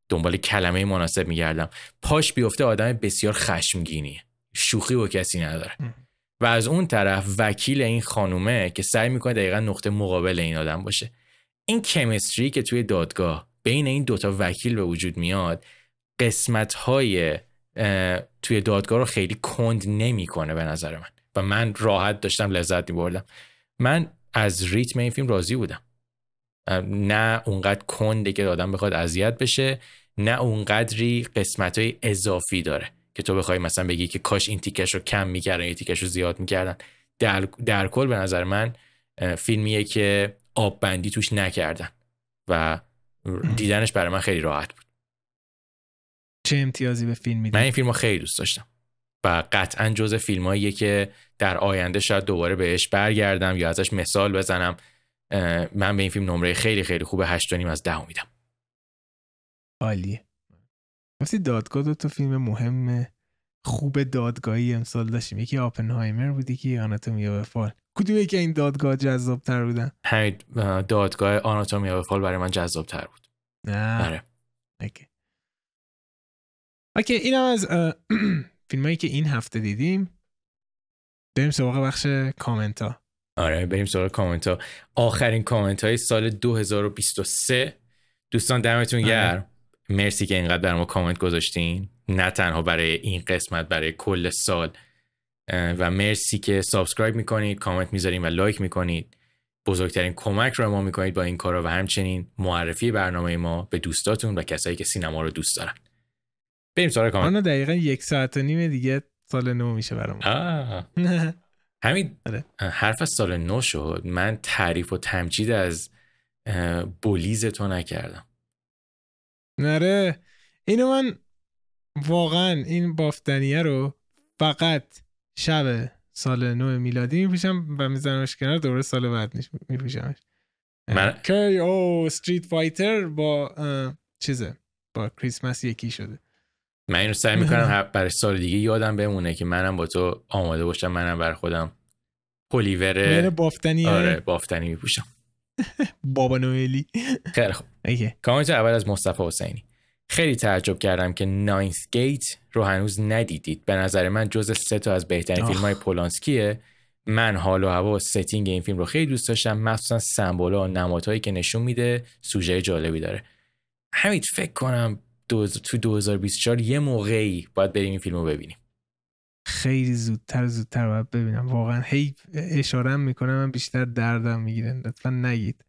دنبال کلمه مناسب میگردم. پاش بیفته آدم بسیار خشمگینی شوخی و کسی نداره. و از اون طرف وکیل این خانومه که سعی می‌کنه دقیقا نقطه مقابل این آدم باشه. این کمیستری که توی دادگاه بین این دوتا وکیل به وجود میاد قسمت های توی دادگاه رو خیلی کند نمی‌کنه به نظر من. و من راحت داشتم لذت میبردم. من از ریتم این فیلم راضی بودم. نه اونقدر کنده که آدم بخواد اذیت بشه نه اونقدری قسمت های اضافی داره که تو بخوای مثلا بگی که کاش این تیکش رو کم می‌کردن این تیکش رو زیاد می‌کردن. در, در کل به نظر من فیلمیه که آب بندی توش نکردن. و دیدنش برای من خیلی راحت بود. چه امتیازی به فیلم میدی؟ من این فیلم رو خیلی دوست داشتم. و قطعا جز فیلم که در آینده شاید دوباره بهش برگردم یا ازش مثال بزنم من به این فیلم نمره خیلی خیلی خوب هشت از ده میدم. عالیه. گفتی دادگاه دو تا فیلم مهم خوب دادگاهی امسال داشتیم. یکی آپنهایمر بودی که Anatomy of a Fall کدوم که این دادگاه جذاب تر بودن؟ همین دادگاه Anatomy of a Fall برای من جذاب تر بود. نه. بله اوکی اوکی اینم از فیلمایی که این هفته دیدیم. بریم سراغ بخش کامنت ها آره بریم سراغ کامنت ها آخرین کامنت های سال 2023 دوستان دمتون آره. گرم. مرسی که اینقدر برا ما کامنت گذاشتین. نه تنها برای این قسمت برای کل سال. و مرسی که subscribe می‌کنید کامنت می‌ذارین و لایک می‌کنید. بزرگترین کمک رو ما می‌کنید با این کارا و همچنین معرفی برنامه ما به دوستاتون و کسایی که سینما رو دوست دارن. بریم سراغ کامنت دقیقا یک ساعت و نیم دیگه سال نو میشه برام همین آره. حرف از سال نو شد. من تعریف و تمجید از بولیز تو نکردم. نره. اینو من واقعا این بافتنیه رو فقط شب سال نو میلادی میپوشم و میزنمش کنار دوره سال بعد میپوشمش. من... کی او استریت فایتر با چیزه با کریسمس یکی شده. من اینو سعی می‌کنم برای سال دیگه یادم بمونه که منم با تو آماده باشم منم برای خودم پلیور بافتنی آره بافتنی میپوشم. بابا نوئلی. خیلی خوب. کامنت اول از مصطفی حسینی. خیلی تعجب کردم که Ninth Gate رو هنوز ندیدید. به نظر من جز سه تا از بهترین فیلم های پولانسکیه. من حال و هوا و setting این فیلم رو خیلی دوست داشتم. مخصوصا سمبولا و نمادهایی که نشون میده سوژه جالبی داره. همین فکر کنم تو 2024 یه موقعی باید بریم این فیلم رو ببینیم. خیلی زودتر زودتر باید ببینم. واقعا هی اشاره می‌کنم من بیشتر دردم می‌گیره. لطفا نگید.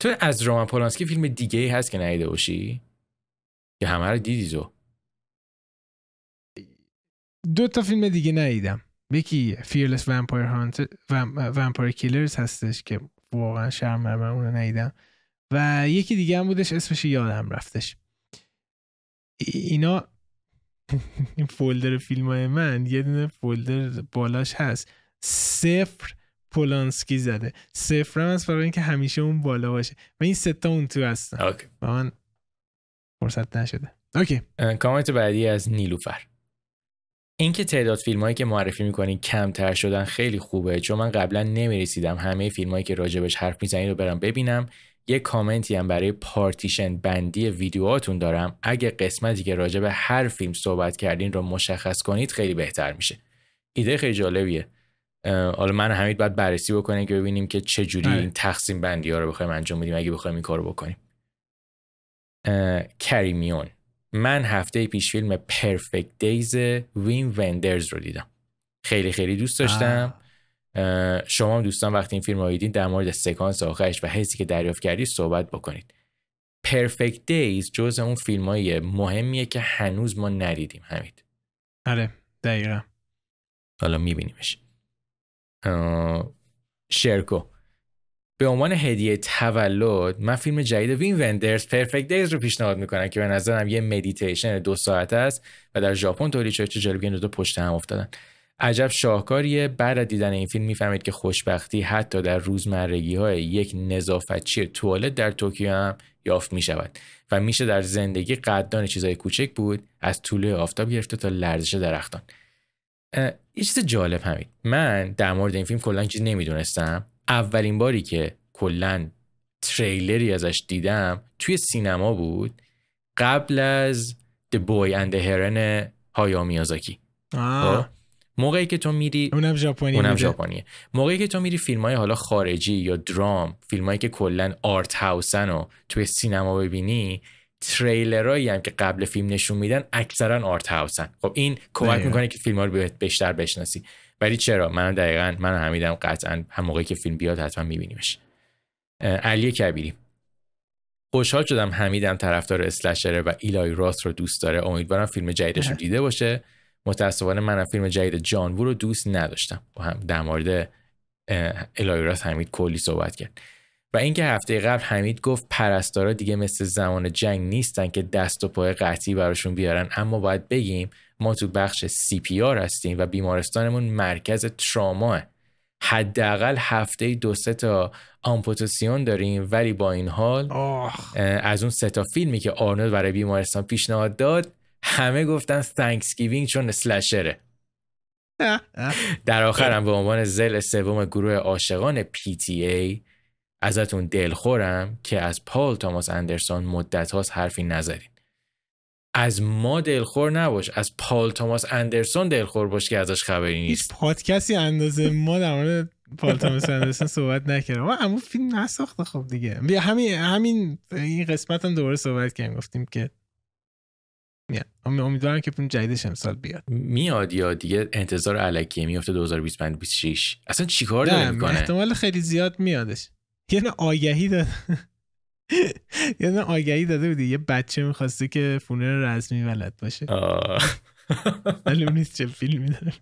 تو از رومان پولانسکی فیلم دیگه ای هست که ندیده باشی؟ که همه رو دیدی تو؟ دو تا فیلم دیگه ندیدم. یکی Fearless Vampire Hunt Vampire Killers هستش که واقعا شرم من اون ندیدم. و یکی دیگه هم بودش اسمش یادم رفتش. اینا این folder فیلم های من یه دونه folder بالاش هست. صفر پولانسکی زده. صفر هم هست برای اینکه همیشه اون بالا باشه. و این سه تا اون تو هستن. اوکی. و من فرصت نشده. اوکی. کامنت بعدی از نیلوفر. اینکه تعداد فیلم هایی که معرفی می‌کنین کمتر شدن خیلی خوبه چون من قبلا نمی‌رسیدم همه فیلم هایی که راجبش حرف می‌زنید رو برم ببینم. یه کامنتی هم برای پارتیشن بندی ویدیوهاتون دارم. اگه قسمتی که راجب هر فیلم صحبت کردین رو مشخص کنید خیلی بهتر میشه. ایده خیلی جالبیه. حالا من همین باید بررسی بکنیم که ببینیم که چه جوری این تقسیم بندی ها رو بخوایم انجام بدیم. اگه بخوایم این کارو بکنیم. کریمیون. من هفته پیش فیلم پرفکت دیز وین وندرز رو دیدم. خیلی خیلی دوست داشتم. شما هم دوستان وقتی این فیلم رو دیدین در مورد سکانس آخرش و حسی که دریافت کردی صحبت بکنید. Perfect Days جز اون فیلم های مهمیه که هنوز ما ندیدیم همید آره دقیقا. حالا میبینیمش. شرکو. به عنوان هدیه تولد من فیلم جدید ویم وندرز Perfect Days رو پیشنهاد می‌کنم که به نظرم یه مدیتیشن دو ساعت است و در ژاپن تولید شده چه جالب دو پشت هم افتادن. عجب شاهکاریه. بعد از دیدن این فیلم می‌فهمید که خوشبختی حتی در روزمرگی های یک نظافتچی توالت در توکیو هم یافت می شود و میشه در زندگی قدردان چیزای کوچک بود از طول آفتاب گرفته تا لرزش درختان. یه چیز جالب همین. من در مورد این فیلم کلا چیز نمی‌دونستم. اولین باری که کلا تریلری ازش دیدم توی سینما بود قبل از The Boy and the Heron هایا میازاکی. موقعی که تو میری اونم ژاپنی اونم ژاپنیه. موقعی که تو میری فیلم های حالا خارجی یا درام فیلم هایی که کلا آرت هاوسن و توی سینما ببینی تریلرایی هم که قبل فیلم نشون میدن اکثرا آرت هاوسن. خب این کمک می‌کنه که فیلم ها رو بیشتر بشناسی. ولی چرا؟ من دقیقا من همیدم قطعا هم موقعی که فیلم بیاد حتما میبینیمش. علی کبیری. خوشحال شدم حمیدم طرفدار اسلشره و ایلای راست رو دوست داره. امیدوارم فیلم جدیدش رو دیده باشه. متاسفانه منم فیلم جدید جانوو رو دوست نداشتم. و هم در مورد الای راست حمید کلی صحبت کرد. و اینکه هفته قبل حمید گفت پرستارا دیگه مثل زمان جنگ نیستن که دست و پای قطعی براشون بیارن. اما باید بگیم ما تو بخش سی پی آر هستیم و بیمارستانمون مرکز تراما حداقل هفته دو سه تا آمپوتاسیون داریم ولی با این حال از اون سه تا فیلمی که آرنولد برای بیمارستان پیشنهاد داد همه گفتن Thanksgiving چون slasher ه در آخرم به عنوان ضلع سوم گروه عاشقان PTA ازتون دلخورم که از پال توماس اندرسون مدت هاست حرفی نزدین. از ما دلخور نباش از پال توماس اندرسون دلخور باش که ازش خبری نیست. پادکستی اندازه ما در مورد پال توماس اندرسون صحبت نکردم. ما اما فیلم نساخته خب دیگه. همین همین این قسمت هم دوباره صحبت کردیم. گفتیم که میاد. امیدوارم که فیلم جدیدش امسال بیاد. میاد یا دیگه انتظار علکیه میفته 2025 26 اصلا چیکار داره می‌کنه احتمال خیلی زیاد میادش. یه آگهی داد یه آگهی داده بودی. یه بچه می‌خواسته که فونر رزمی ولد باشه. معلوم نیست چه فیلمی داره.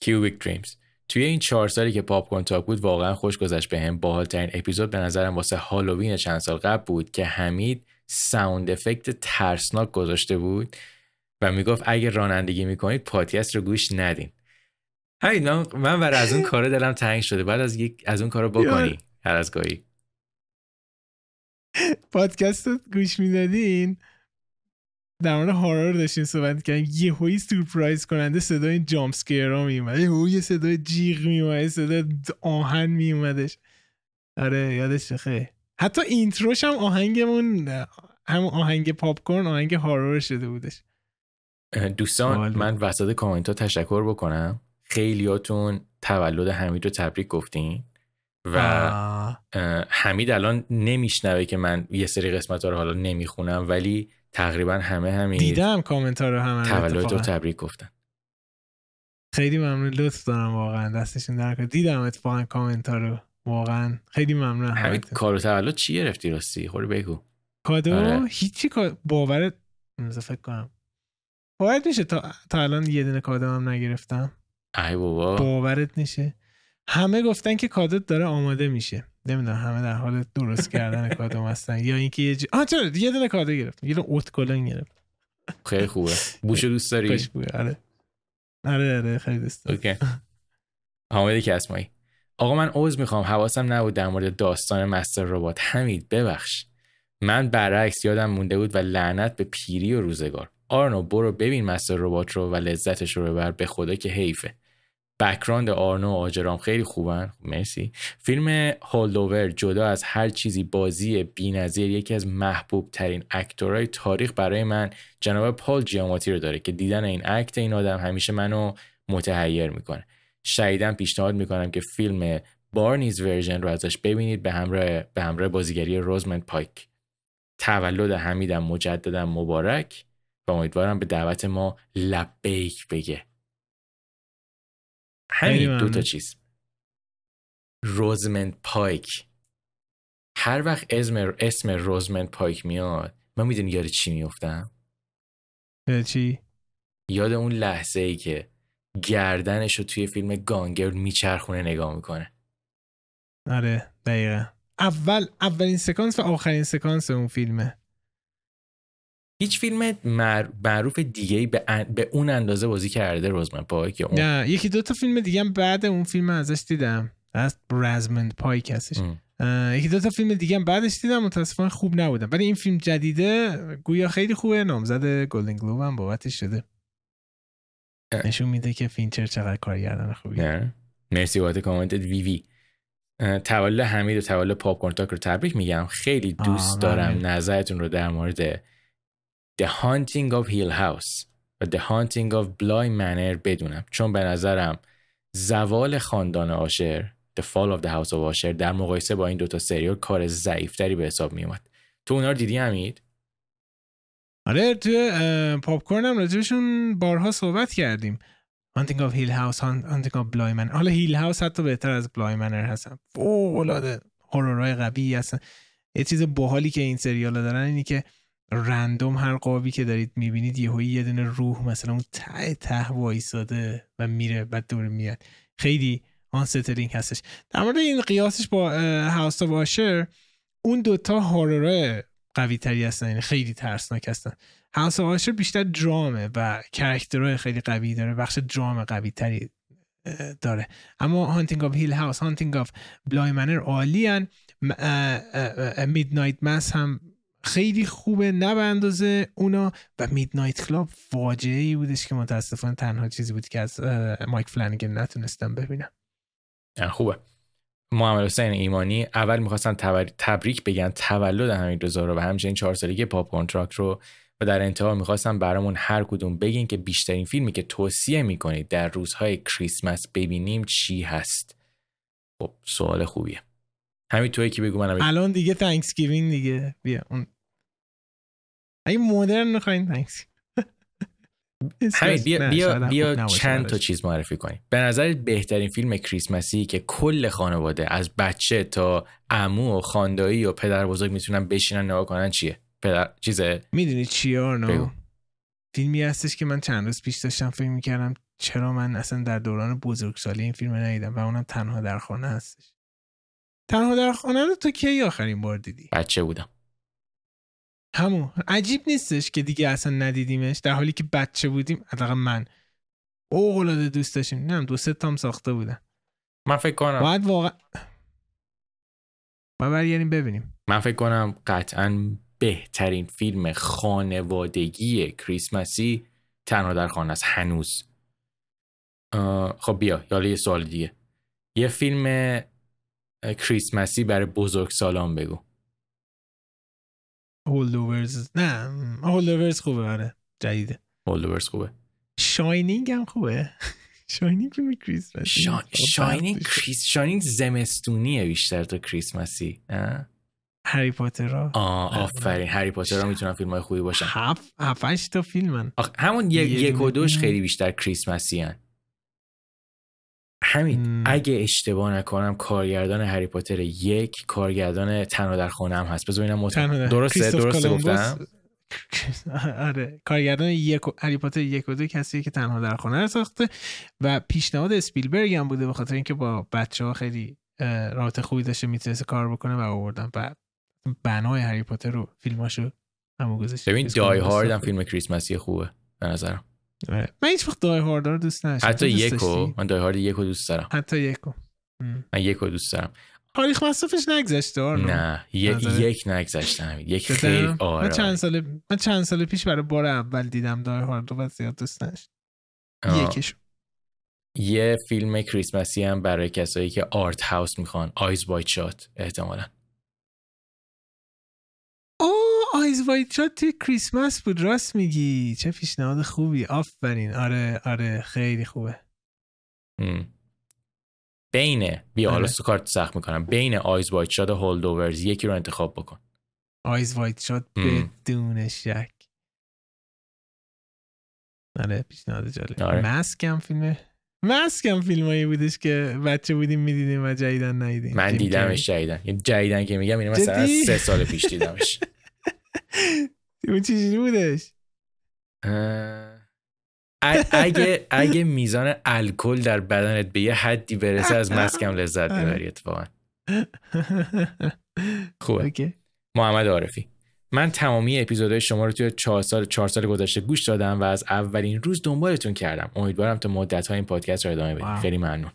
Cubic Dreams توی این چهار سالی که پاپ کورن تاک بود واقعا خوش گذشت به هم باحالترین اپیزود به نظرم واسه هالووین چند سال قبل بود که حمید sound effect ترسناک گذاشته بود و می‌گفت اگه رانندگی می‌کنید پادکست رو گوش ندین. همین من برای از اون کار دلم تنگ شده. بعد از یک از اون کارو بکنی هر از گاهی. پادکست رو گوش می‌دادین؟ در مورد هارر داشتین صحبت کردن یه هایی سورپرایز کننده صدای جامپ ها میومد یه هایی صدای جیغ میومد صدای آهن میومدش آره یادش خیلی حتی اینتروش هم آهنگمون هم آهنگ پاپ کورن آهنگ هارور شده بودش. دوستان من وسط کامنت ها تشکر بکنم. خیلیاتون تولد حمید رو تبریک گفتین و حمید الان نمیشنوه که من یه سری قسمت ها رو حالا نمی‌خونم ولی تقریبا همه همین دیدم کامنت ها رو همه تولد رو تبریک گفتن. خیلی ممنون لطف دارم واقعا. دستشون در دیدم اتفاقا کامنت ها رو. واقعا. خیلی ممنون همین کارو تولد چی گرفتی راستی؟ خوری بگو. کادو؟ آره. هیچی باورت فکر کنم. باورت میشه تا, تا الان یه دونه کادو هم نگرفتم. ای بابا. باورت میشه. همه گفتن که کادوت داره آماده میشه. نمی‌دونم همه در حال درست کردن کادو هستن یا اینکه یه جی... آه چرا؟ یه دونه کادو گرفتم یه دونه اوت کلون گرفتم خیلی خوبه. بوشو دوست داری؟ خوشبوه آره. آره آره خیلی دوست دارم. اوکی. حامد کسمایی. آقا من عوض می‌خوام. حواسم نبود در مورد داستان مستر ربات. حمید ببخش. من برعکس یادم مونده بود و لعنت به پیری و روزگار. آرنو برو ببین مستر ربات رو و لذتش رو ببر به خدا که حیفه. بکراند آرنو و آجرام خیلی خوبن. مرسی. فیلم هولدوور جدا از هر چیزی بازی بی‌نظیر یکی از محبوب ترین اکتورهای تاریخ برای من جناب پال جیاماتی رو داره که دیدن این act این آدم همیشه منو متحیر می‌کنه. شدیداً پیشنهاد می‌کنم که فیلم Barney's Version رو ازش ببینید به همراه به همراه بازیگری رزمند پایک. تولد حمیدم مجددا مبارک و امیدوارم به دعوت ما لبیک بگه. همین دو تا. چیز. رزمند پایک. هر وقت اسم اسم رزمند پایک میاد من می‌دونی یاد چی میفتم چی؟ یاد اون لحظه ای که گردنش رو توی فیلم Gone Girl میچرخونه نگاه می‌کنه. آره دقیقا. اول اولین سکانس و آخرین سکانس اون فیلمه. هیچ فیلم معروف دیگه به, ان- به اون اندازه بازی کرده رزمند پایک یا اون نه یکی دو تا فیلم دیگه هم بعد اون فیلم ازش دیدم. از رزمند پایک هستش. یکی دو تا فیلم دیگه هم بعدش دیدم متاسفانه خوب نبودن. ولی این فیلم جدیده گویا خیلی خوبه نامزد گلدن گلوب هم بابتش شده. نشون میده که فینچر چقدر کارگردان خوبی نه. مرسی بابت کامنتت وی وی. تولد حمید و تولد پاپ کورن تاک رو تبریک میگم. خیلی دوست. دارم نظرتون رو در مورد The Haunting of Hill House و The Haunting of Bly Manor بدونم. چون به نظرم زوال خاندان آشر The Fall of the House of آشر در مقایسه با این دوتا سریال کار ضعیفتری به حساب میومد تو اونا رو دیدی حمید؟ آره توی پاپ کورن هم راجبشون بارها صحبت کردیم. Of Hill House Hunt- Hunting of Bly Manor حالا هیل هاوس حتی بهتر از بلای منر هستن. فوق العاده هورورای قوی هستن. یه چیز باحالی که این سریال دارن اینی که رندوم هر قابی که دارید می‌بینید یهویی یه دونه روح مثلا اون ته ته وایساده و میره بعد دور میاد. خیلی unsettling هستش. در مورد این قیاسش با House of Usher اون دوتا horror ای قوی تری هستن یعنی خیلی ترسناک هستن. House Usher بیشتر درامه و character های خیلی قوی داره بخش درام قوی تری داره. اما Haunting of Hill House Haunting of Bly Manor عالی Midnight Mass هم خیلی خوبه نه به اندازه اونا. و Midnight Club فاجعه ای بودش که متاسفانه تنها چیزی بود که از مایک فلانگن نتونستم ببینم. خوبه. محمد حسین ایمانی اول می‌خواستن تبریک بگن تولد حمید رضا رو و همچنین چهار سالگی پاپ کانترکت رو و در انتها می‌خواستم برامون هر کدوم بگین که بیشترین فیلمی که توصیه می‌کنید در روزهای کریسمس ببینیم چی هست. خب سوال خوبیه. همین توی که بگو منم الان دیگه Thanksgiving دیگه. بیا اون. اگه مدرن می‌خواین Thanks همین بیا, بیا, بیا چند تا چیز معرفی کنیم. به نظرت بهترین فیلم کریسمسی که کل خانواده از بچه تا عمو و خاندایی و پدر بزرگ می‌تونن بشینن نگاه کنن چیه؟ پدر چیزه؟ می‌دونی چیه. آرنو؟ فیلمی هستش که من چند روز پیش داشتم فکر می‌کردم چرا من اصلا در دوران بزرگسالی این فیلم ندیدم و اونم تنها در خانه هستش. تنها در خانه رو تو کی آخرین بار دیدی؟ بچه بودم. همون. عجیب نیستش که دیگه اصلا ندیدیمش در حالی که بچه بودیم. حداقل من. اوغلاده دوست داشتیم. نه دو سه تام ساخته بودن. من فکر کنم. باید واقعا برگردیم ببینیم. من فکر کنم قطعا بهترین فیلم خانوادگی کریسمسی تنها در خانه است. هنوز. خب بیا حالا یه سوال دیگه. یه فیلم کریسمسی برای بزرگ سالان بگو. Holdovers نه Holdovers خوبه آره جدیده. Holdovers خوبه. Shining هم خوبه. Shining فیلم کریسمس شا... شاینینگ کریس شاینینگ زمستونیه بیشتر تا کریسمسی؟ هری پاتر آه آفرین. هری پاتر ها می‌تونن فیلم های خوبی باشن. هفت هفتش تا فیلمن. همون یک و دوش. خیلی بیشتر کریسمسی هن. همین. اگه اشتباه نکنم کارگردان هری پاتر یک کارگردان تنها در خونه هم هست. بذار ببینم درسته؟ درسته گفتم؟ آره. کارگردان یک هری پاتر یک و دو کسی که تنها در خونه رو ساخته و پیشنهاد اسپیلبرگ هم بوده به خاطر اینکه با بچه ها خیلی رابطه خوبی داشته می‌تونسته کار بکنه و آوردن. بعد بنای هری پاتر رو فیلماشو همو گذاشت ببین دای هارد هم فیلم کریسمسی خوبه به نظرم. من هیچ وقت Die Hard رو دوست نداشتم. حتی یکو. من Die Hard یکو دوست دارم. حتی یکو. من یکو دوست دارم. تاریخ مصرفش نگذشته نه. یک نگذشته یک خیلی آره. من چند سال من چند سال پیش برای بار اول دیدم Die Hard رو زیاد دوست داشت یکش یه فیلم کریسمسی هم برای کسایی که art house می‌خوان. Eyes Wide Shut احتمالا. اوه! Eyes Wide Shut توی کریسمس بود راست میگی. چه پیشنهاد خوبی. آفرین. آره آره خیلی خوبه. ببین بیا حالا آره. کارت سخت می‌کنم. بین Eyes Wide Shut و Holdovers یکی رو انتخاب بکن. Eyes Wide Shut بدون شک. آره پیشنهاد جالب. آره. مسک هم فیلمه مسک هم فیلم هایی بودش که بچه بودیم می‌دیدیم و جدیدن ندیدیم. من دیدمش جدیدن. جدیدن که میگم اینه مثلا سه سال پیش دیدمش. اون چیزی بودش. اگه اگه میزان الکل در بدنت به یه حدی برسه از مسکم لذت ببری اتفاقا. خوبه. محمد عارفی. من تمامی اپیزودهای شما رو توی چهار سال چهار سال گذشته گوش دادم و از اولین روز دنبالتون کردم. امیدوارم تا مدت های این پادکست رو ادامه بدید. خیلی ممنون.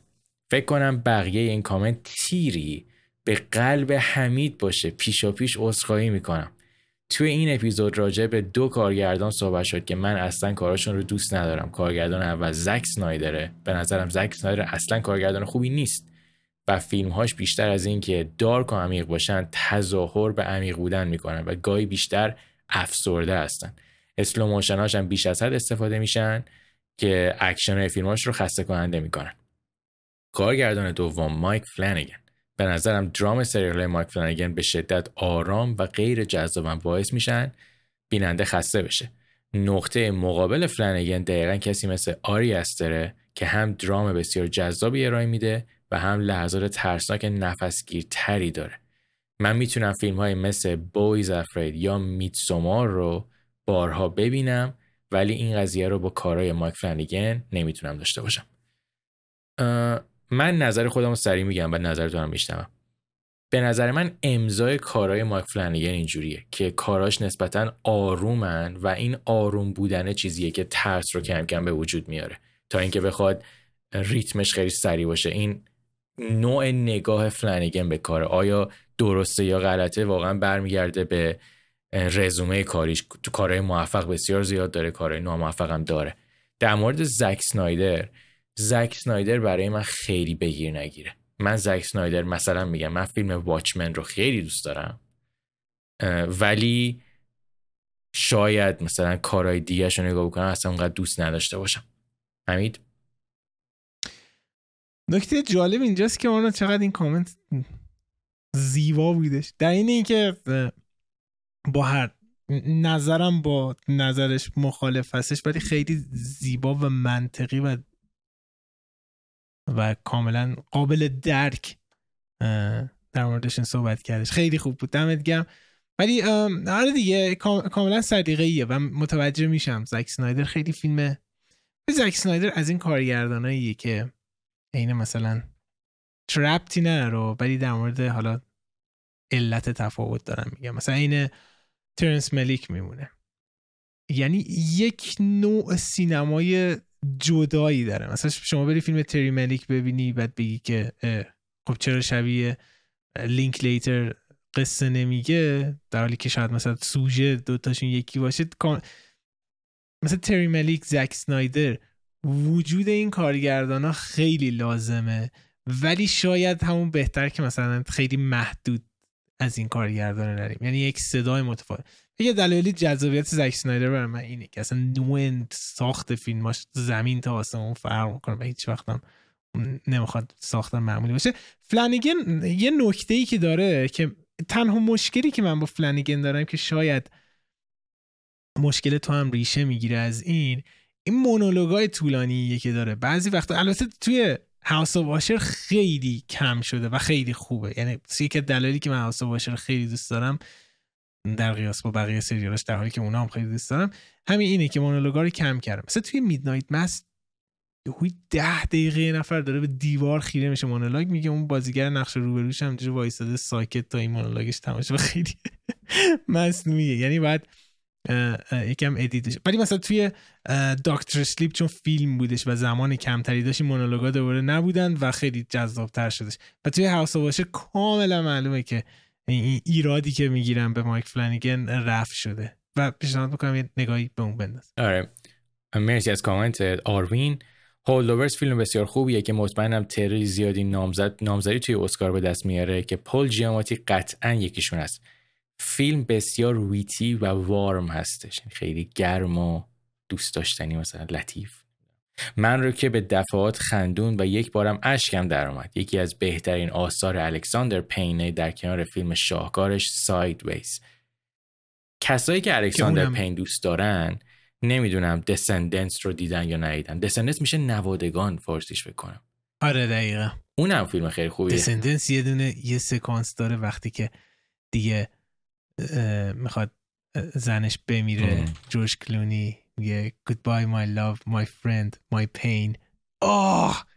فکر کنم بقیه این کامنت تیری به قلب حمید باشه. پیشا پیش عذرخواهی می‌کنم. توی این اپیزود راجع به دو کارگردان صحبت شد که من اصلا کاراشون رو دوست ندارم. کارگردان اول زک سنایدره به نظرم زک سنایدر اصلا کارگردان خوبی نیست. و فیلمهاش بیشتر از این که دارک و عمیق باشن تظاهر به عمیق بودن می‌کنن و گاهی بیشتر افسرده هستن. اسلو موشناش هم بیش از حد استفاده میشن که اکشن فیلمهاش رو خسته کننده می‌کنن. کارگردان دوم مایک فلانگن به نظرم درام سریال مایک فلانگن به شدت آرام و غیر جذاب باعث میشن بیننده خسته بشه. نقطه مقابل فلانگن دقیقا کسی مثل آری استره که هم درام بسیار جذابی ارائه میده و هم لحظات ترسناک نفسگیرتری داره. من می‌تونم فیلم های مثل Beau Is Afraid یا Midsommar رو بارها ببینم ولی این قضیه رو با کارهای مایک فلانیگن نمی‌تونم داشته باشم. من نظر خودم رو سریع میگم و نظرتون رو میشنوم. به نظر من امضای کارهای مایک فلانیگن اینجوریه که کاراش نسبتا آرومن و این آروم بودن چیزیه که ترس رو کم کم به وجود میاره. تا اینکه بخواد ریتمش خیلی سریع باشه. این نوع نگاه فلانیگن به کار آیا درسته یا غلطه؟ واقعا برمیگرده به رزومه کاریش. تو کارهای موفق بسیار زیاد داره کارهای ناموفق هم داره. در مورد زک سنایدر زک سنایدر برای من خیلی بگیر نگیره. من زک سنایدر مثلا میگم من فیلم واچمن رو خیلی دوست دارم ولی شاید مثلا کارهای دیگه رو نگاه بکنم اصلا اونقدر دوست نداشته باشم. حمید؟ نکته جالب اینجاست که ما چقدر این کامنت زیبا بودش. در این اینکه با هر نظرم با نظرش مخالف هستش ولی خیلی زیبا و منطقی و و کاملا قابل درک در موردش صحبت کردش. خیلی خوب بود. دمت گرم. ولی آره دیگه کاملا صدیقه ایه و متوجه میشم زک سنایدر خیلی فیلمه زک سنایدر از این کارگرداناییه که عین مثلا ترپتی رو ولی در مورد حالا علت تفاوت دارم میگم مثلا این ترنس ملیک میمونه. یعنی یک نوع سینمای جدایی داره. مثلا شما بری فیلم تری ملیک ببینی بعد بگی که خب چرا شبیه لینک لیتر قصه نمیگه؟ در حالی که شاید مثلا سوژه دوتاشون یکی باشه. مثلا تری ملیک زک سنایدر وجود این کارگردان ها خیلی لازمه. ولی شاید همون بهتر که مثلا خیلی محدود از این کارگردان نریم. یعنی یک صدای متفاوت. یه دلایلی جذابیت زک سنایدر برای اینه که اصلا نوع ساخت فیلماش زمین تا آسمون فرق می‌کنه و هیچ وقتم نمی‌خواد ساختن معمولی باشه. فلانیگن یه نکته ای که داره که تنها مشکلی که من با فلانیگن دارم که شاید مشکل تو هم ریشه می‌گیره از این این مونولوگای طولانیه که داره. بعضی وقتا البته توی House of Usher خیلی کم شده و خیلی خوبه. یعنی یکی دلایلی که من House of Usher خیلی دوست دارم در قیاس با بقیه سریالش در حالی که اونا هم خیلی دوست دارم همین اینه که مونولوگا رو کم کردم. مثلا توی Midnight Mass یهوی ده دقیقه یه نفر داره به دیوار خیره میشه. مونولوگ میگه اون بازیگر نقش روبروش هم اینجوری وایساده ساکت تا این مونولوگش تمام شه خیلی مصنوعیه. یعنی بعد یکم edit ش ولی مثلا توی Doctor Sleep چون فیلم بودش و زمان کمتری داشت مونولوگا دوباره نبودن و خیلی جذابتر شدش. و توی House of Usher کاملا معلومه که این ایرادی که می‌گیرن به مایک فلانیگن رفع شده. و پیشنهاد می‌کنم یه نگاهی به اون بنداز. آره مرسی از کامنت آروین. Holdovers فیلم بسیار خوبیه که مطمئنم تری زیادی نامزد نامزدی توی اسکار به دست میاره که پل جیاماتی قطعا یکیشون است. فیلم بسیار ویتی و وارم هستش. خیلی گرم و دوست داشتنی مثلا لطیف. من رو که به دفعات خندون و یک بارم اشکم در اومد یکی از بهترین آثار الکساندر پینه در کنار فیلم شاهکارش ساید ویز کسایی که الکساندر پین دوست دارن نمی‌دونم دسندنس رو دیدن یا ندیدن. دسندنس میشه نوادگان فارسیش بکنم آره دقیقا. اونم فیلم خیلی خوبیه. دسندنس یه دونه یه سکانس داره وقتی که دیگه می‌خواد زنش بمیره جوش کلونی. میگه goodbye my love my friend my pain. آه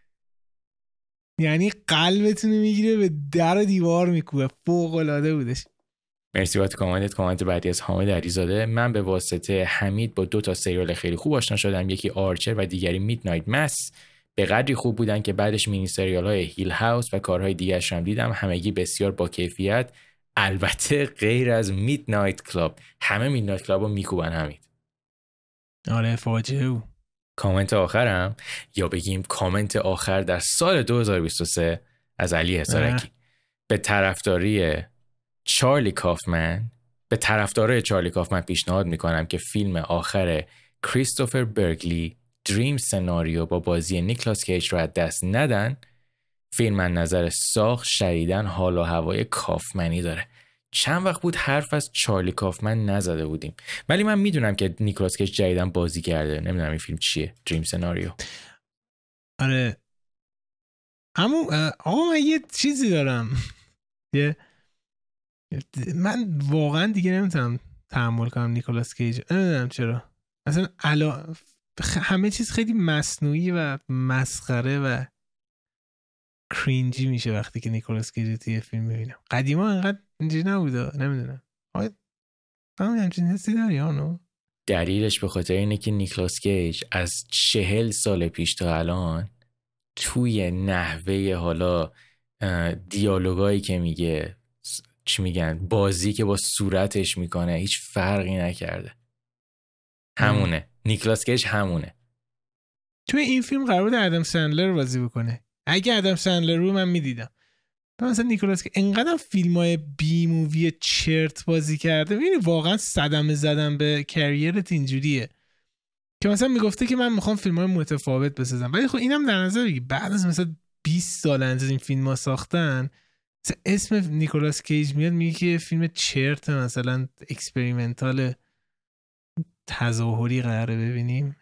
یعنی قلبتون می‌گیره به در و دیوار میکوبه. فوق العاده بودش. مرسی بات کامنت کامنت بعدی از حامد علیزاده من به واسطه حمید با دو تا سریال خیلی خوب آشنا شدم. یکی آرچر و دیگری میدنایت مس. به قدری خوب بودن که بعدش مینی سریال های Hill House و کارهای دیگه هم دیدم. همگی بسیار با کیفیت. البته غیر از Midnight Club. همه Midnight Club رو میکوبن همید آره فاجعه کامنت آخرم؟ یا بگیم کامنت آخر در سال 2023 از علی حسارکی. به طرفداری چارلی کافمن به طرفدارای چارلی کافمن پیشنهاد می‌کنم که فیلم آخر کریستوفر برگلی دریم سناریو با بازی نیکلاس کیج رو از دست ندن فیلم من نظر ساخت شدیدن حال و هوای کافمنی داره. چند وقت بود حرف از چارلی کافمن نزده بودیم. ولی من می‌دونم که نیکلاس کیج جدیدن بازی کرده. نمی‌دونم این فیلم چیه. دریم سناریو. آره. همون آقا من یه چیزی دارم. یه من واقعا دیگه نمی‌تونم تحمل کنم نیکولاس کیج. نمی‌دونم چرا. اصلا علا... همه چیز خیلی مصنوعی و مسخره و کرینجی میشه وقتی که نیکولاس کیج توی فیلم می‌بینم. قدیما انقدر اینجوری نبوده نمی‌دونم. آیا همچین حسی داری آنو؟ دلیلش به خاطر اینه که نیکلاس کیج از چهل سال پیش تا الان توی نحوه حالا دیالوگایی که میگه چی میگن بازی که با صورتش می‌کنه هیچ فرقی نکرده. همونه. نیکلاس کیج همونه. توی این فیلم قرار بود ادم سندلر بازی بکنه. اگه ادم سندلر رو من می‌دیدم. مثلا نیکلاس که انقدر فیلم های بی مووی چرت بازی کرده می‌بینی واقعا صدمه زدم به کریرت اینجوریه. که مثلا می‌گفته که من می‌خوام فیلم های متفاوت بسازم. ولی خب اینم در نظر بگی بعد از مثلا 20 سال از این فیلم ها ساختن اسم نیکولاس کیج میاد میگه که فیلم چرت مثلا experimental تظاهری قراره ببینیم.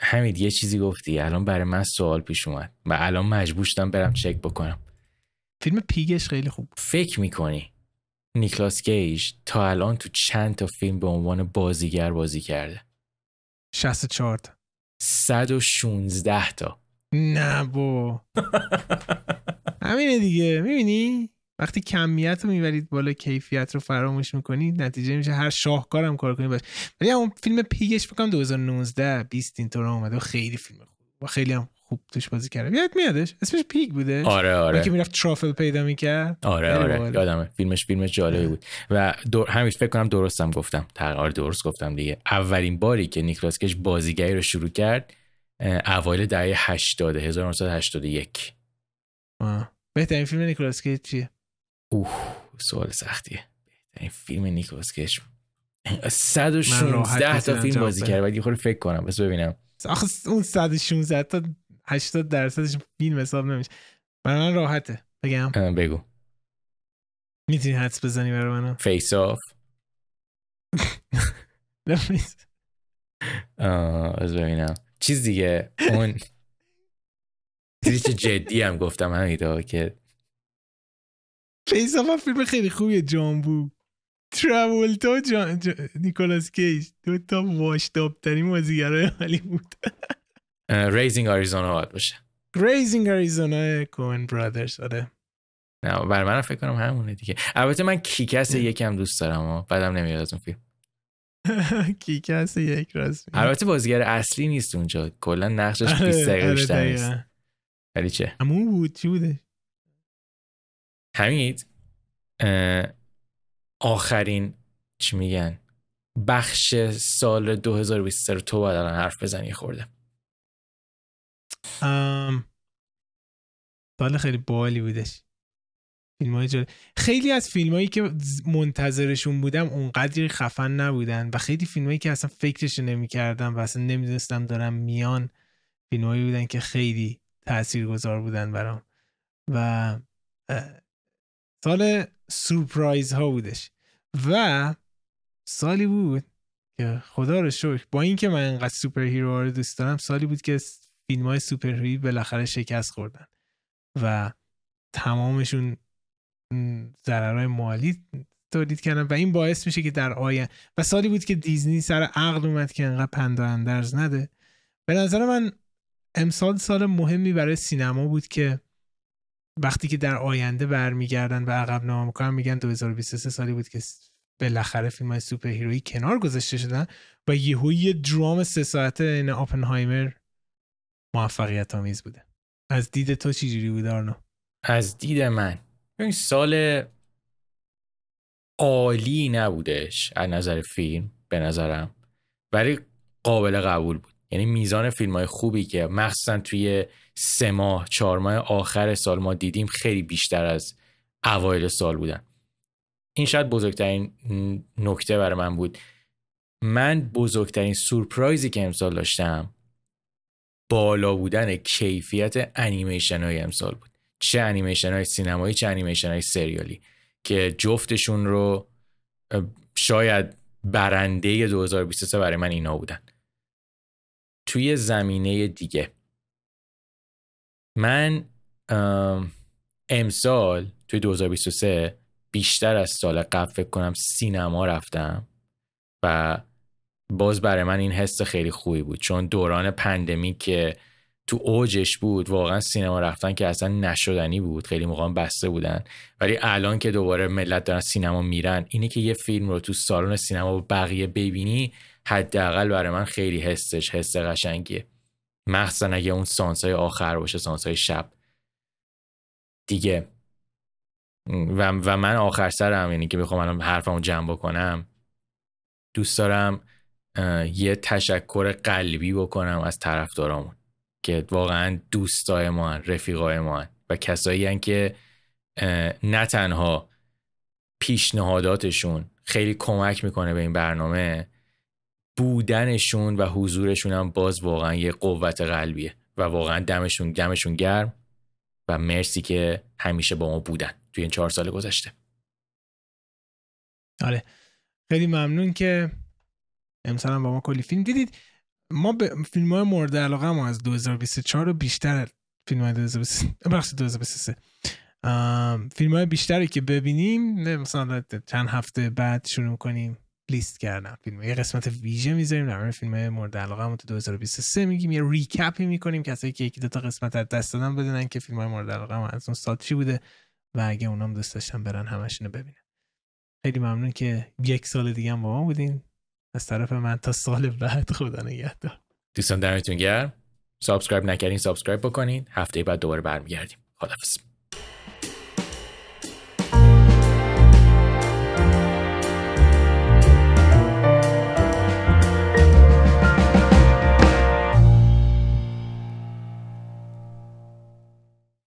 همین یه چیزی گفتی؟ الان برای من سوال پیش اومد و الان مجبور شدم برم چک بکنم. فیلم Pig ش خیلی خوب فکر می‌کنی؟ نیکلاس کیج تا الان تو چند تا فیلم به عنوان بازیگر بازی کرده؟ 64 تا. 116 تا. نه بو همینه دیگه. می‌بینی؟ وقتی کمیت رو می‌برید بالا کیفیت رو فراموش می‌کنید نتیجه میشه هر شاهکارم کار کنید. باش ولی اون فیلم پیگش بکنم 2019 20 اینطور اومده و خیلی فیلم خوب. و خیلی هم خوب توش بازی کرده. یاد میادش؟ اسمش پیگ بوده؟ آره آره. که می‌رفت ترافل پیدا می‌کرد؟ آره آره. یادمه. فیلمش فیلم جالبی بود. و دور همین فکر کنم درستم گفتم. تقریبا درست گفتم دیگه. اولین باری که نیکلاس کش بازیگری رو شروع کرد اوایل دهه 80 1981 بهترین فیلم نیکلاس کیج چیه اوه سوال سختیه. بهترین فیلم نیکلاس کیج 116 تا فیلم بازی کرد ولی خود فکر کنم بس ببینم. آخه اون 116 تا 80 درصدش فیلم حساب نمیشه. برای من راحته. بگم. بگو. می‌تونی حدس بزنی برای من فیس آف از ببینم. چیز دیگه اون دیدی چه جدی هم گفتم همیدا که فیس آف فیلم خیلی خوبیه جامبو تراولتا جان جا... نیکولاس کیج. دو تا واشتاب ترین بازیگرای هالیوود Raising Arizona باید باشه. Raising Arizona Coen Brothers آره. نه برای من فکر کنم همونه دیگه. البته من Kick-Ass یکم دوست دارم و بعدم نمیاد از اون فیلم. Kick-Ass یک راست البته بازیگر اصلی نیست اونجا. کلا نقشش 20 دقیقه بیشتر نیست. ولی چه؟ همون بود چی بوده؟ حمید آخرین چی میگن؟ بخش سال 2023 رو تو باید الان حرف بزنی خورده. ام... سال خیلی بالی بودش. فیلم های جالب. خیلی از فیلم هایی که منتظرشون بودم اونقدری خفن نبودن و خیلی فیلم هایی که اصلا فکرش نمی کردم و اصلا نمی‌دونستم دارم میان فیلم هایی بودن که خیلی تأثیر گذار بودن برام. و سال سورپرایز ها بودش. و سالی بود که خدا رو شکر با اینکه من انقدر super hero رو دوست دارم سالی بود که فیلم های super hero بالاخره شکست خوردن و تمامشون ضررهای مالی تولید کردن و این باعث میشه که در آینده و سالی بود که دیزنی سر عقل اومد که انقدر پند و اندرز نده. به نظر من امسال سال مهمی برای سینما بود که وقتی که در آینده برمیگردن و عقب نگاه می‌کنن میگن 2023 سالی بود که بالاخره فیلم های سوپر هیرویی کنار گذاشته شدن و یهو یه درام سه ساعته این آپنهایمر موفقیت آمیز بوده. از دید تو چی جوری بود آرنو؟ از دید من. این سال عالی نبودش از نظر فیلم به نظرم. ولی قابل قبول بود. یعنی میزان فیلم های خوبی که مخصوصا توی سه ماه چهار ماه آخر سال ما دیدیم خیلی بیشتر از اوایل سال بودن. این شاید بزرگترین نکته برای من بود. من بزرگترین سورپرایزی که امسال داشتم بالا بودن کیفیت انیمیشن های امسال بود. چه انیمیشن های سینمایی چه انیمیشن های سریالی که جفتشون رو شاید برنده 2023 برای من اینا بودن. توی زمینه دیگه. من امسال توی 2023 بیشتر از سال قبل فکر کنم سینما رفتم و باز برای من این حس خیلی خوبی بود. چون دوران پندمی که تو اوجش بود واقعا سینما رفتن که اصلا نشدنی بود. خیلی موقع بسته بودن. ولی الان که دوباره ملت دارن سینما میرن اینه که یه فیلم رو تو سالن سینما با بقیه ببینی حداقل برای من خیلی حسش حس قشنگیه. مخصوصا اگه اون سانسای آخر باشه سانسای شب. دیگه. و, و من آخر سرم یعنی که بخوام الان حرفمو جمع بکنم. دوست دارم یه تشکر قلبی بکنم از طرفدارامون که واقعا دوستای ما هن، رفیقای ما هن و کسایی هن که نه تنها پیشنهاداتشون خیلی کمک می‌کنه به این برنامه بودنشون و حضورشون هم باز واقعا یه قوت قلبیه و واقعا دمشون دمشون گرم و مرسی که همیشه با ما بودن توی این چهار سال گذشته. آره. خیلی ممنون که امسال با ما کلی فیلم دیدید ما به فیلم های مورد علاقه ما از 2024 رو بیشتر فیلم های 2023 فیلم های بیشتری که ببینیم مثلا چند هفته بعد شروع کنیم. لیست کردم. فیلم یه قسمت ویژه می‌ذاریم در فیلم مورد علاقه ما تو 2023 میگیم. یه recap ی می‌کنیم. کسایی که یکی دو تا قسمت از دست دادن بدونن که فیلم های مورد علاقه ما از اون سال چی بوده و اگه اونام دوست داشتن برن همشونو ببینن. خیلی ممنون که یک سال دیگه هم با ما بودین. از طرف من تا سال بعد خدا نگهدار. دوستان دمتون گرم. subscribe نکردین subscribe بکنین. هفته بعد دوباره برمیگردیم. خدافظ